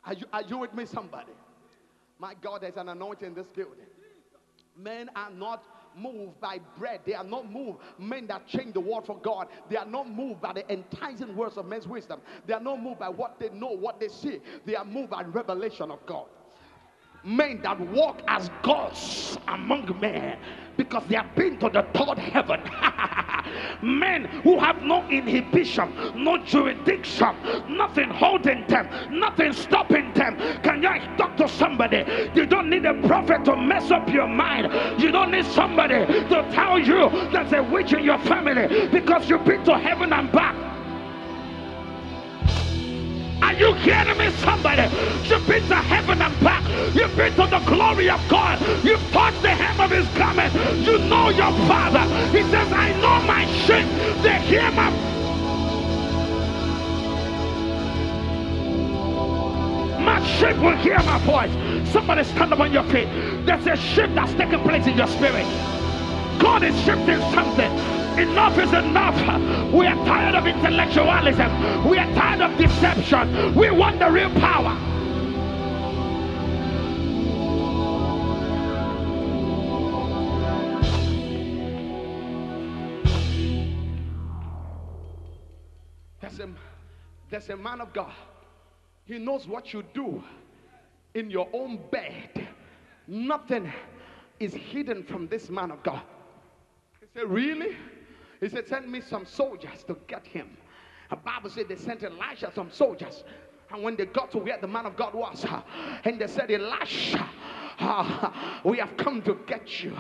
Are you, are you with me, somebody? My God, there's an anointing in this building. Men are not moved by bread. They are not moved. Men that change the word for God. They are not moved by the enticing words of men's wisdom. They are not moved by what they know, what they see. They are moved by revelation of God men that walk as gods among men because they have been to the third heaven. men who have no inhibition, no jurisdiction, nothing holding them, nothing stopping them. Can you talk to somebody? You don't need a prophet to mess up your mind. You don't need somebody to tell you there's a witch in your family because you've been to heaven and back. You hearing me, somebody? You've been to heaven and back. You've been to the glory of God. You've touched the hem of his garment. You know your father. He says, I know my sheep. They hear my My sheep will hear my voice. Somebody stand up on your feet. There's a shift that's taking place in your spirit. God is shifting something. Enough is enough. We are tired of intellectualism. We are tired of deception. We want the real power. There's a, there's a man of God. He knows what you do in your own bed. Nothing is hidden from this man of God. He said, Really? He said, Send me some soldiers to get him. The Bible said they sent Elisha some soldiers. And when they got to where the man of God was, and they said, Elisha, uh, we have come to get you.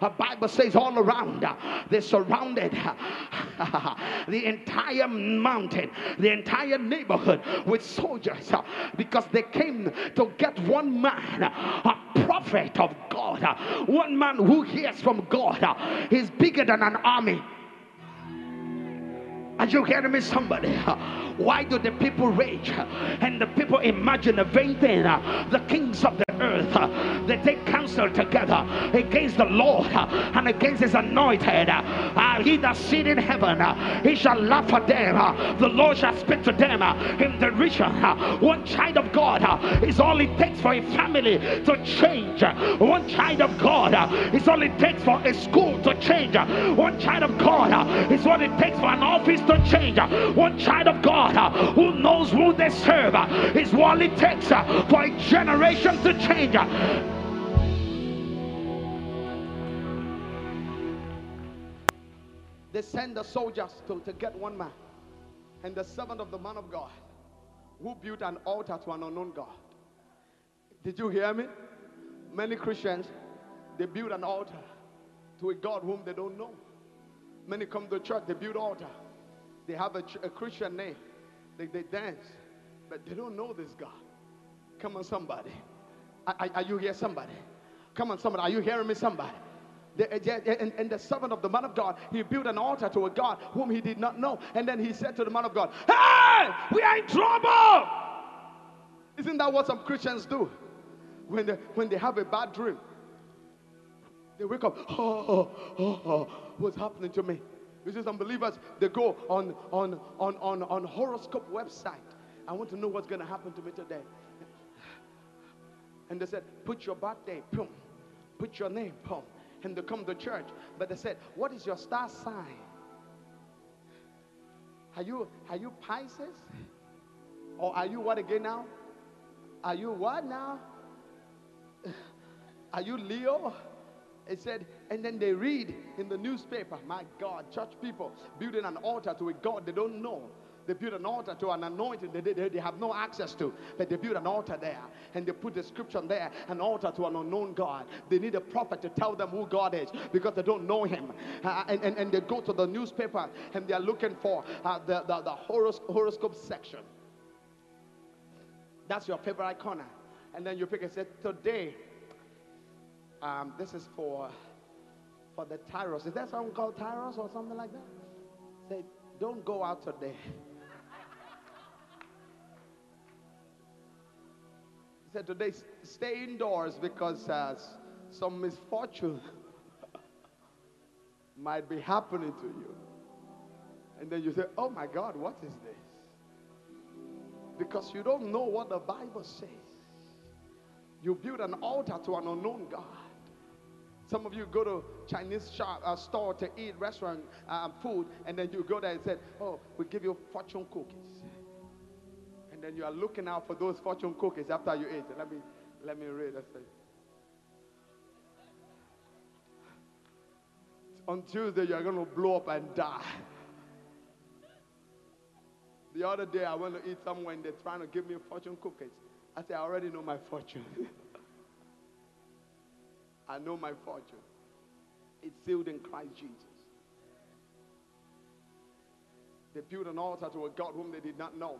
The Bible says all around uh, they surrounded uh, the entire mountain, the entire neighborhood with soldiers uh, because they came to get one man, a prophet of God, uh, one man who hears from God. Uh, is bigger than an army. Are you hearing me, somebody? Why do the people rage and the people imagine a vain thing? The kings of the earth they take counsel together against the Lord and against his anointed. Uh, he that sit in heaven, he shall laugh at them. The Lord shall speak to them in the region. One child of God is all it takes for a family to change. One child of God is all it takes for a school to change. One child of God is what it takes for an office to change. One child of God uh, who knows who they serve uh, is what it takes uh, for a generation to change. They send the soldiers to, to get one man. and the servant of the man of God who built an altar to an unknown God. Did you hear me? Many Christians, they build an altar to a God whom they don't know. Many come to church, they build altar. They have a, a Christian name. They, they dance, but they don't know this God. Come on, somebody. Are, are you here, somebody? Come on, somebody. Are you hearing me, somebody? The, eh, eh, and, and, the servant of the man of God, he built an altar to a God whom he did not know. And then he said to the man of God, Hey, we are in trouble. Isn't that what some Christians do? When they, when they have a bad dream, they wake up, oh, oh, oh, oh what's happening to me? You see, some believers, they go on, on, on, on, on horoscope website. I want to know what's going to happen to me today. And they said, put your birthday, boom. Put your name, boom. And they come to church. But they said, what is your star sign? Are you, are you Pisces? Or are you what again now? Are you what now? Are you Leo? It said, and then they read in the newspaper, my God, church people building an altar to a God they don't know. They build an altar to an anointing they, they, they have no access to, but they build an altar there and they put the scripture there, an altar to an unknown God. They need a prophet to tell them who God is because they don't know him. Uh, and, and, and they go to the newspaper and they're looking for uh, the, the, the horoscope section. That's your favorite corner. And then you pick and say, Today, um, this is for for the tyros. Is there something called tyros or something like that? Say, don't go out today. he said today, stay indoors because uh, some misfortune might be happening to you. And then you say, oh my God, what is this? Because you don't know what the Bible says. You build an altar to an unknown God. Some of you go to Chinese shop, uh, store to eat restaurant uh, food, and then you go there and say, "Oh, we give you fortune cookies," and then you are looking out for those fortune cookies after you eat. Let me let me read. Let's. On Tuesday, you are going to blow up and die. The other day, I went to eat somewhere and they're trying to give me fortune cookies. I said, I already know my fortune. I know my fortune. It's sealed in Christ Jesus. They built an altar to a God whom they did not know.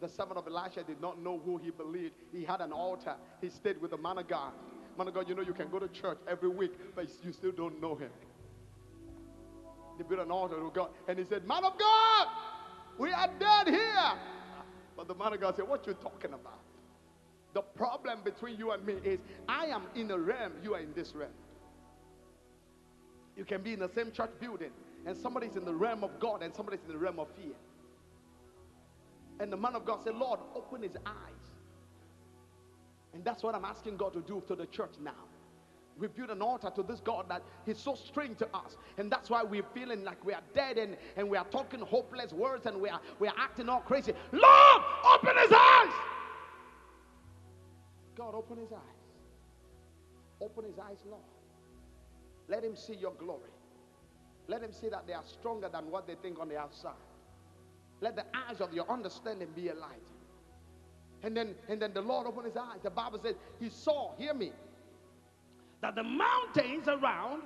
The servant of Elisha did not know who he believed. He had an altar. He stayed with the man of God. Man of God, you know you can go to church every week, but you still don't know him. They built an altar to God. And he said, Man of God, we are dead here. But the man of God said, What you talking about? The problem between you and me is I am in a realm, you are in this realm. You can be in the same church building, and somebody's in the realm of God and somebody's in the realm of fear. And the man of God said, Lord, open his eyes. And that's what I'm asking God to do to the church now. We build an altar to this God that He's so strange to us. And that's why we're feeling like we are dead and, and we are talking hopeless words and we are, we are acting all crazy. Lord, open his eyes. God, open his eyes. Open his eyes, Lord. Let him see your glory. Let him see that they are stronger than what they think on the outside. Let the eyes of your understanding be enlightened. And then, and then the Lord opened his eyes. The Bible says he saw, hear me, that the mountains around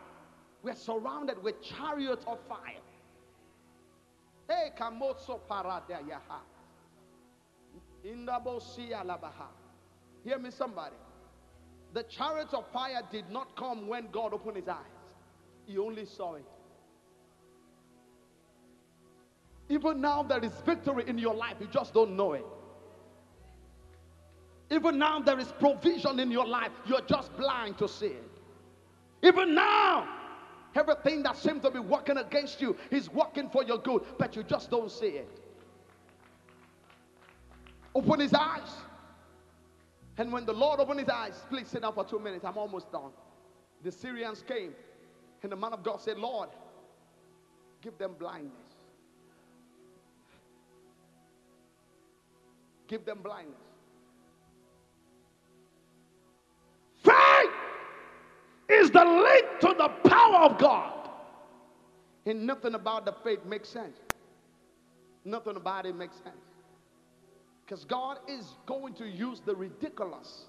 were surrounded with chariots of fire. Hey, kamoso parada yaha. Indabosia labaha. Hear me, somebody. The chariot of fire did not come when God opened his eyes, he only saw it. Even now, there is victory in your life, you just don't know it. Even now, there is provision in your life, you're just blind to see it. Even now, everything that seems to be working against you is working for your good, but you just don't see it. Open his eyes. And when the Lord opened his eyes, please sit down for two minutes. I'm almost done. The Syrians came, and the man of God said, Lord, give them blindness. Give them blindness. Faith is the link to the power of God. And nothing about the faith makes sense. Nothing about it makes sense. Because God is going to use the ridiculous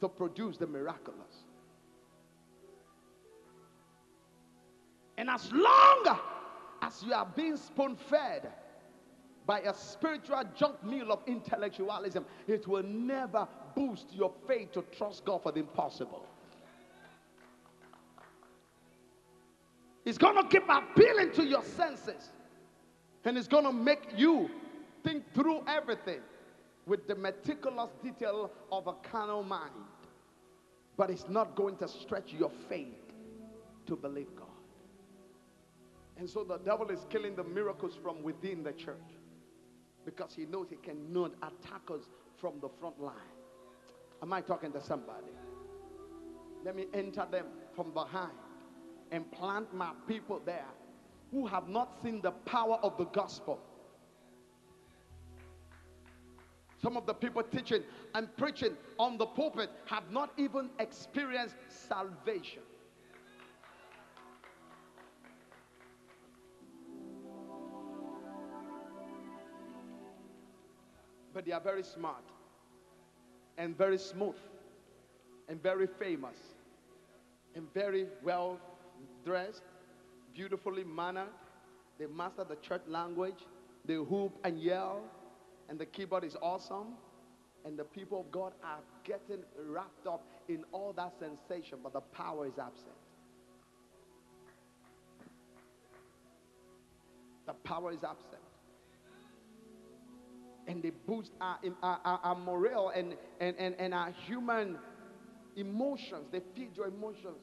to produce the miraculous. And as long as you are being spoon fed by a spiritual junk meal of intellectualism, it will never boost your faith to trust God for the impossible. It's going to keep appealing to your senses. And it's going to make you think through everything with the meticulous detail of a carnal mind. But it's not going to stretch your faith to believe God. And so the devil is killing the miracles from within the church because he knows he cannot attack us from the front line. Am I talking to somebody? Let me enter them from behind and plant my people there who have not seen the power of the gospel. Some of the people teaching and preaching on the pulpit have not even experienced salvation. But they are very smart and very smooth and very famous and very well dressed, beautifully mannered. They master the church language. They whoop and yell, and the keyboard is awesome. And the people of God are getting wrapped up in all that sensation, but the power is absent. The power is absent. And they boost our, our, our, our morale and, and, and, and our human emotions. They feed your emotions.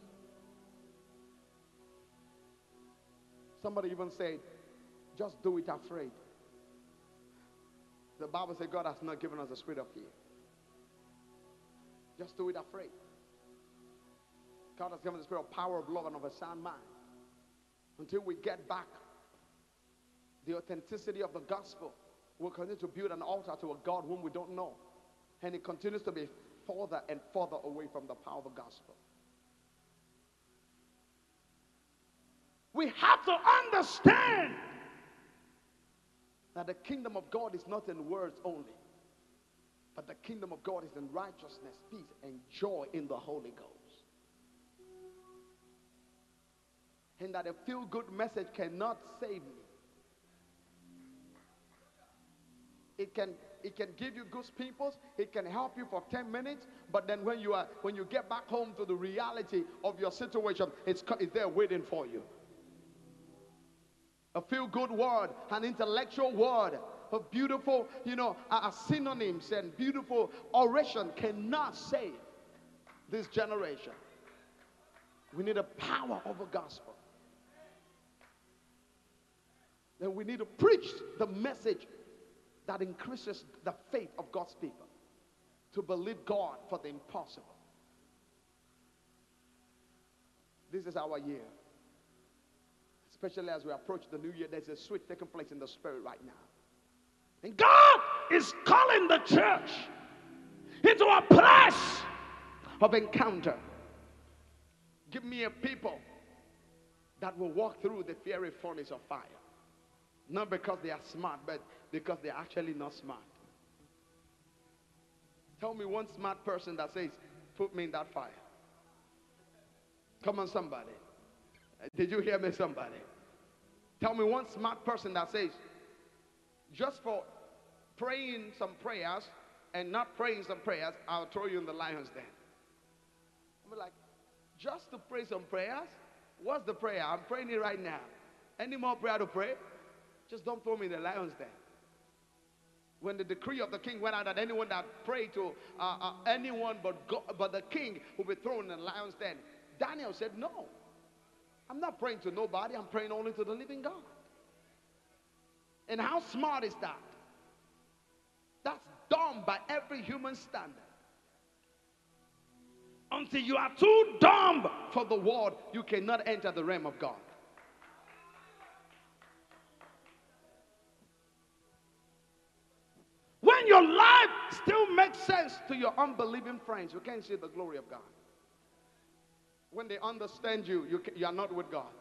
Somebody even said, just do it afraid. The Bible says God has not given us a spirit of fear. Just do it afraid. God has given us the spirit of power, of love, and of a sound mind. Until we get back the authenticity of the gospel, we'll continue to build an altar to a God whom we don't know. And it continues to be further and further away from the power of the gospel. We have to understand that the kingdom of God is not in words only, but the kingdom of God is in righteousness, peace, and joy in the Holy Ghost. And that a feel good message cannot save me. It can it can give you good pimples it can help you for 10 minutes but then when you are when you get back home to the reality of your situation it's, it's there waiting for you a feel good word, an intellectual word, a beautiful, you know, uh, synonyms and beautiful oration cannot save this generation. We need a power of a gospel. Then we need to preach the message that increases the faith of God's people to believe God for the impossible. This is our year especially as we approach the new year, there's a switch taking place in the spirit right now. And God is calling the church into a place of encounter. Give me a people that will walk through the fiery furnace of fire. Not because they are smart, but because they're actually not smart. Tell me one smart person that says, Put me in that fire. Come on, somebody. Did you hear me, somebody? Tell me one smart person that says, just for praying some prayers and not praying some prayers, I'll throw you in the lion's den. I'm like, just to pray some prayers? What's the prayer? I'm praying it right now. Any more prayer to pray? Just don't throw me in the lion's den. When the decree of the king went out that anyone that prayed to uh, uh, anyone but God, but the king will be thrown in the lion's den, Daniel said no. I'm not praying to nobody, I'm praying only to the living God. And how smart is that? That's dumb by every human standard. Until you are too dumb for the world, you cannot enter the realm of God. When your life still makes sense to your unbelieving friends, you can't see the glory of God. When they understand you, you, you are not with God.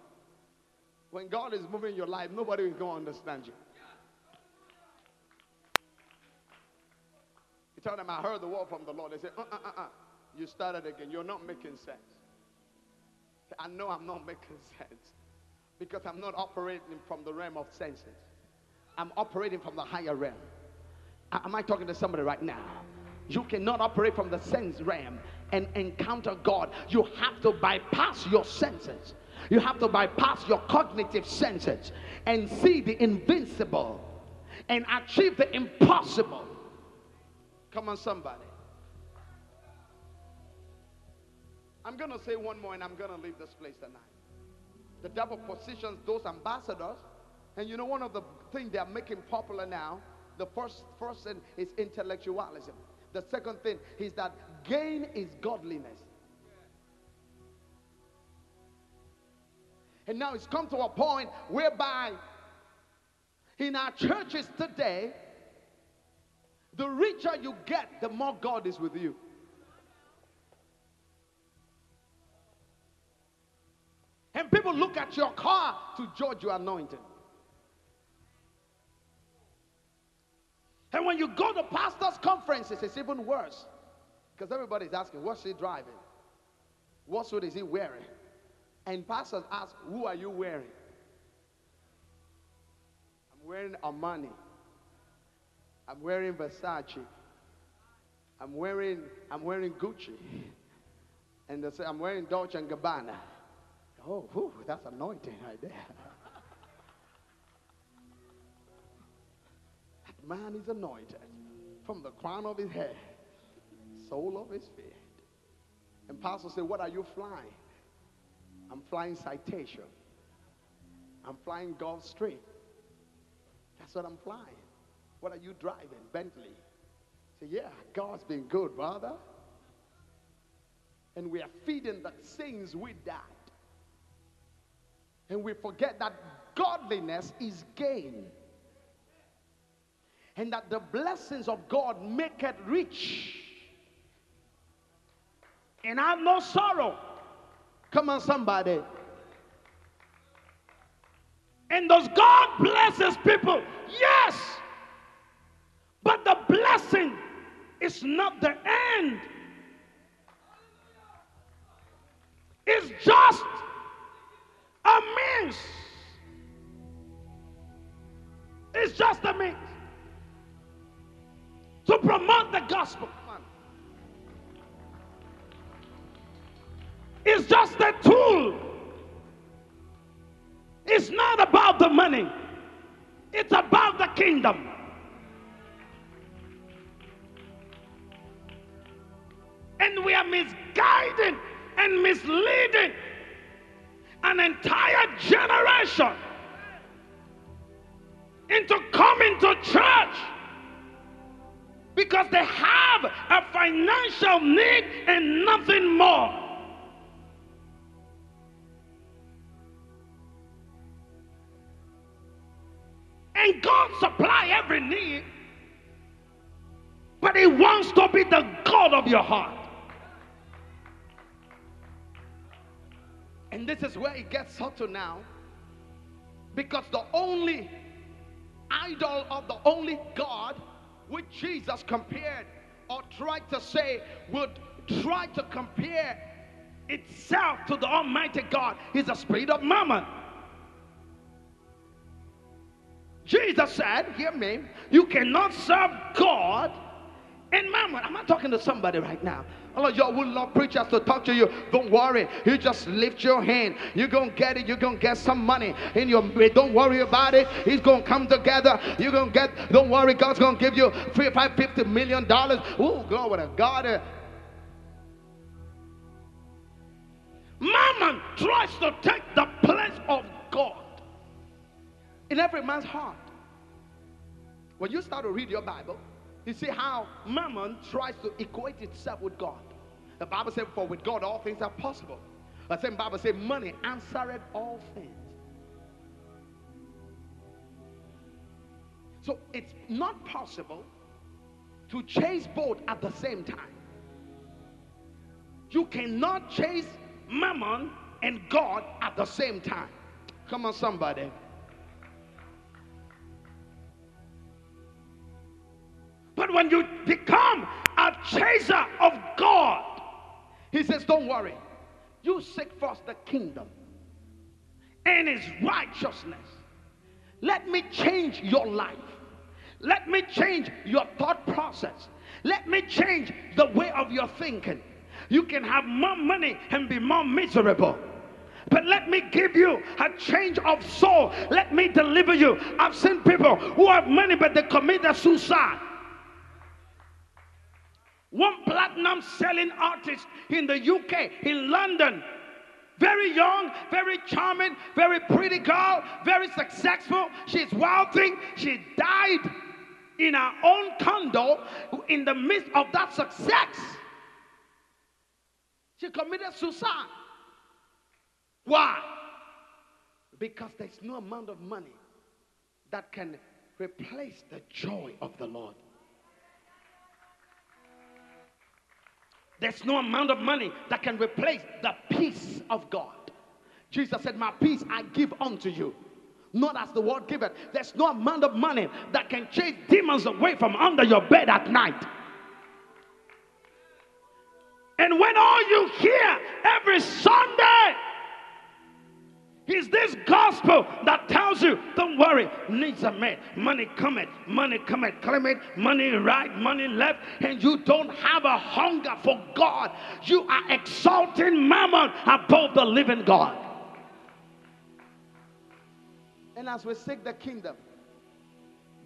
When God is moving your life, nobody is going to understand you. You tell them, I heard the word from the Lord. They say, uh uh uh. uh. You started again. You're not making sense. I know I'm not making sense because I'm not operating from the realm of senses. I'm operating from the higher realm. Am I talking to somebody right now? You cannot operate from the sense realm and encounter God. You have to bypass your senses. You have to bypass your cognitive senses and see the invincible and achieve the impossible. Come on, somebody. I'm going to say one more and I'm going to leave this place tonight. The devil positions those ambassadors, and you know, one of the things they are making popular now, the first, first thing is intellectualism. The second thing is that gain is godliness. And now it's come to a point whereby in our churches today, the richer you get, the more God is with you. And people look at your car to judge your anointing. And when you go to pastors' conferences, it's even worse. Because everybody's asking, what's he driving? What suit is he wearing? And pastors ask, who are you wearing? I'm wearing Armani. I'm wearing Versace. I'm wearing, I'm wearing Gucci. And they say, I'm wearing Dolce & Gabbana. Oh, whew, that's anointing right there. that man is anointed from the crown of his head, sole of his feet. And pastor said, what are you flying? I'm flying citation. I'm flying Gulfstream. That's what I'm flying. What are you driving? Bentley. Say, yeah, God's been good, brother. And we are feeding the things with that. And we forget that godliness is gain. And that the blessings of God make it rich. And I have no sorrow. Come on, somebody. And does God bless his people? Yes. But the blessing is not the end. It's just a means. It's just a means to promote the gospel. It's just a tool. It's not about the money, it's about the kingdom. And we are misguiding and misleading an entire generation into coming to church because they have a financial need and nothing more. And God supply every need, but He wants to be the God of your heart. And this is where it gets subtle now. Because the only idol of the only God which Jesus compared or tried to say would try to compare itself to the Almighty God is the spirit of mammon. Jesus said, Hear me, you cannot serve God and mammon. I'm not talking to somebody right now. Of y'all would love preachers to talk to you. Don't worry. You just lift your hand. You're going to get it. You're going to get some money in your eh, Don't worry about it. It's going to come together. You're going to get, don't worry. God's going to give you three, five, fifty million dollars. Oh, glory to God. Eh. Mammon tries to take the in every man's heart. When you start to read your Bible, you see how mammon tries to equate itself with God. The Bible said, For with God all things are possible. The same Bible said, Money answered all things. So it's not possible to chase both at the same time. You cannot chase mammon and God at the same time. Come on, somebody. But when you become a chaser of God, He says, Don't worry. You seek first the kingdom and his righteousness. Let me change your life. Let me change your thought process. Let me change the way of your thinking. You can have more money and be more miserable. But let me give you a change of soul. Let me deliver you. I've seen people who have money, but they commit a suicide. One platinum selling artist in the UK, in London, very young, very charming, very pretty girl, very successful. She's wealthy. She died in her own condo in the midst of that success. She committed suicide. Why? Because there's no amount of money that can replace the joy of the Lord. There's no amount of money that can replace the peace of God. Jesus said, My peace I give unto you. Not as the world giveth. There's no amount of money that can chase demons away from under your bed at night. And when all you hear every Sunday is this gospel that tells you, don't worry, needs are met, money cometh, money cometh, claim it, money right, money left, and you don't have a hunger for God. You are exalting mammon above the living God. And as we seek the kingdom,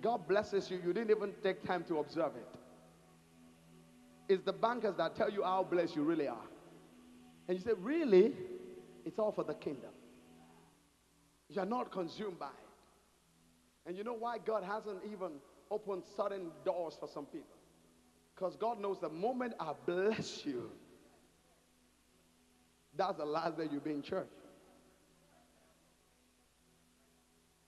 God blesses you. You didn't even take time to observe it. It's the bankers that tell you how blessed you really are. And you say, Really? It's all for the kingdom. You're not consumed by it. And you know why God hasn't even opened certain doors for some people? Because God knows the moment I bless you, that's the last day you'll be in church.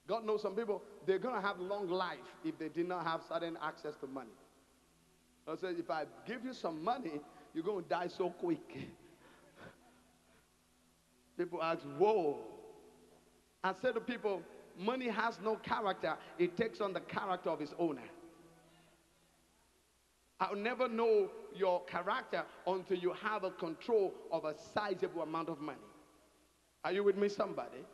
God knows some people, they're going to have long life if they did not have certain access to money. I said, if I give you some money, you're going to die so quick. People ask, whoa. I said to people, money has no character. It takes on the character of its owner. I'll never know your character until you have a control of a sizable amount of money. Are you with me, somebody?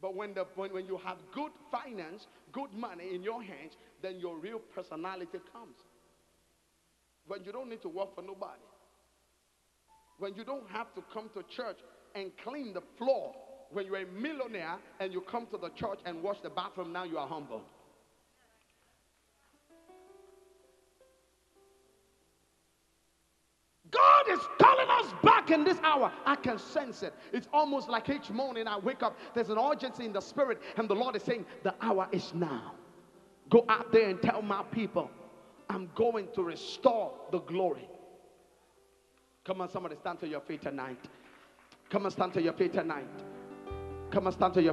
But when, the, when, when you have good finance, good money in your hands, then your real personality comes. When you don't need to work for nobody. When you don't have to come to church and clean the floor. When you're a millionaire and you come to the church and wash the bathroom, now you are humble. God is calling us back in this hour. I can sense it. It's almost like each morning I wake up, there's an urgency in the spirit, and the Lord is saying, The hour is now. Go out there and tell my people, I'm going to restore the glory. Come on, somebody stand to your feet tonight. Come on, stand to your feet tonight. Come and stand to your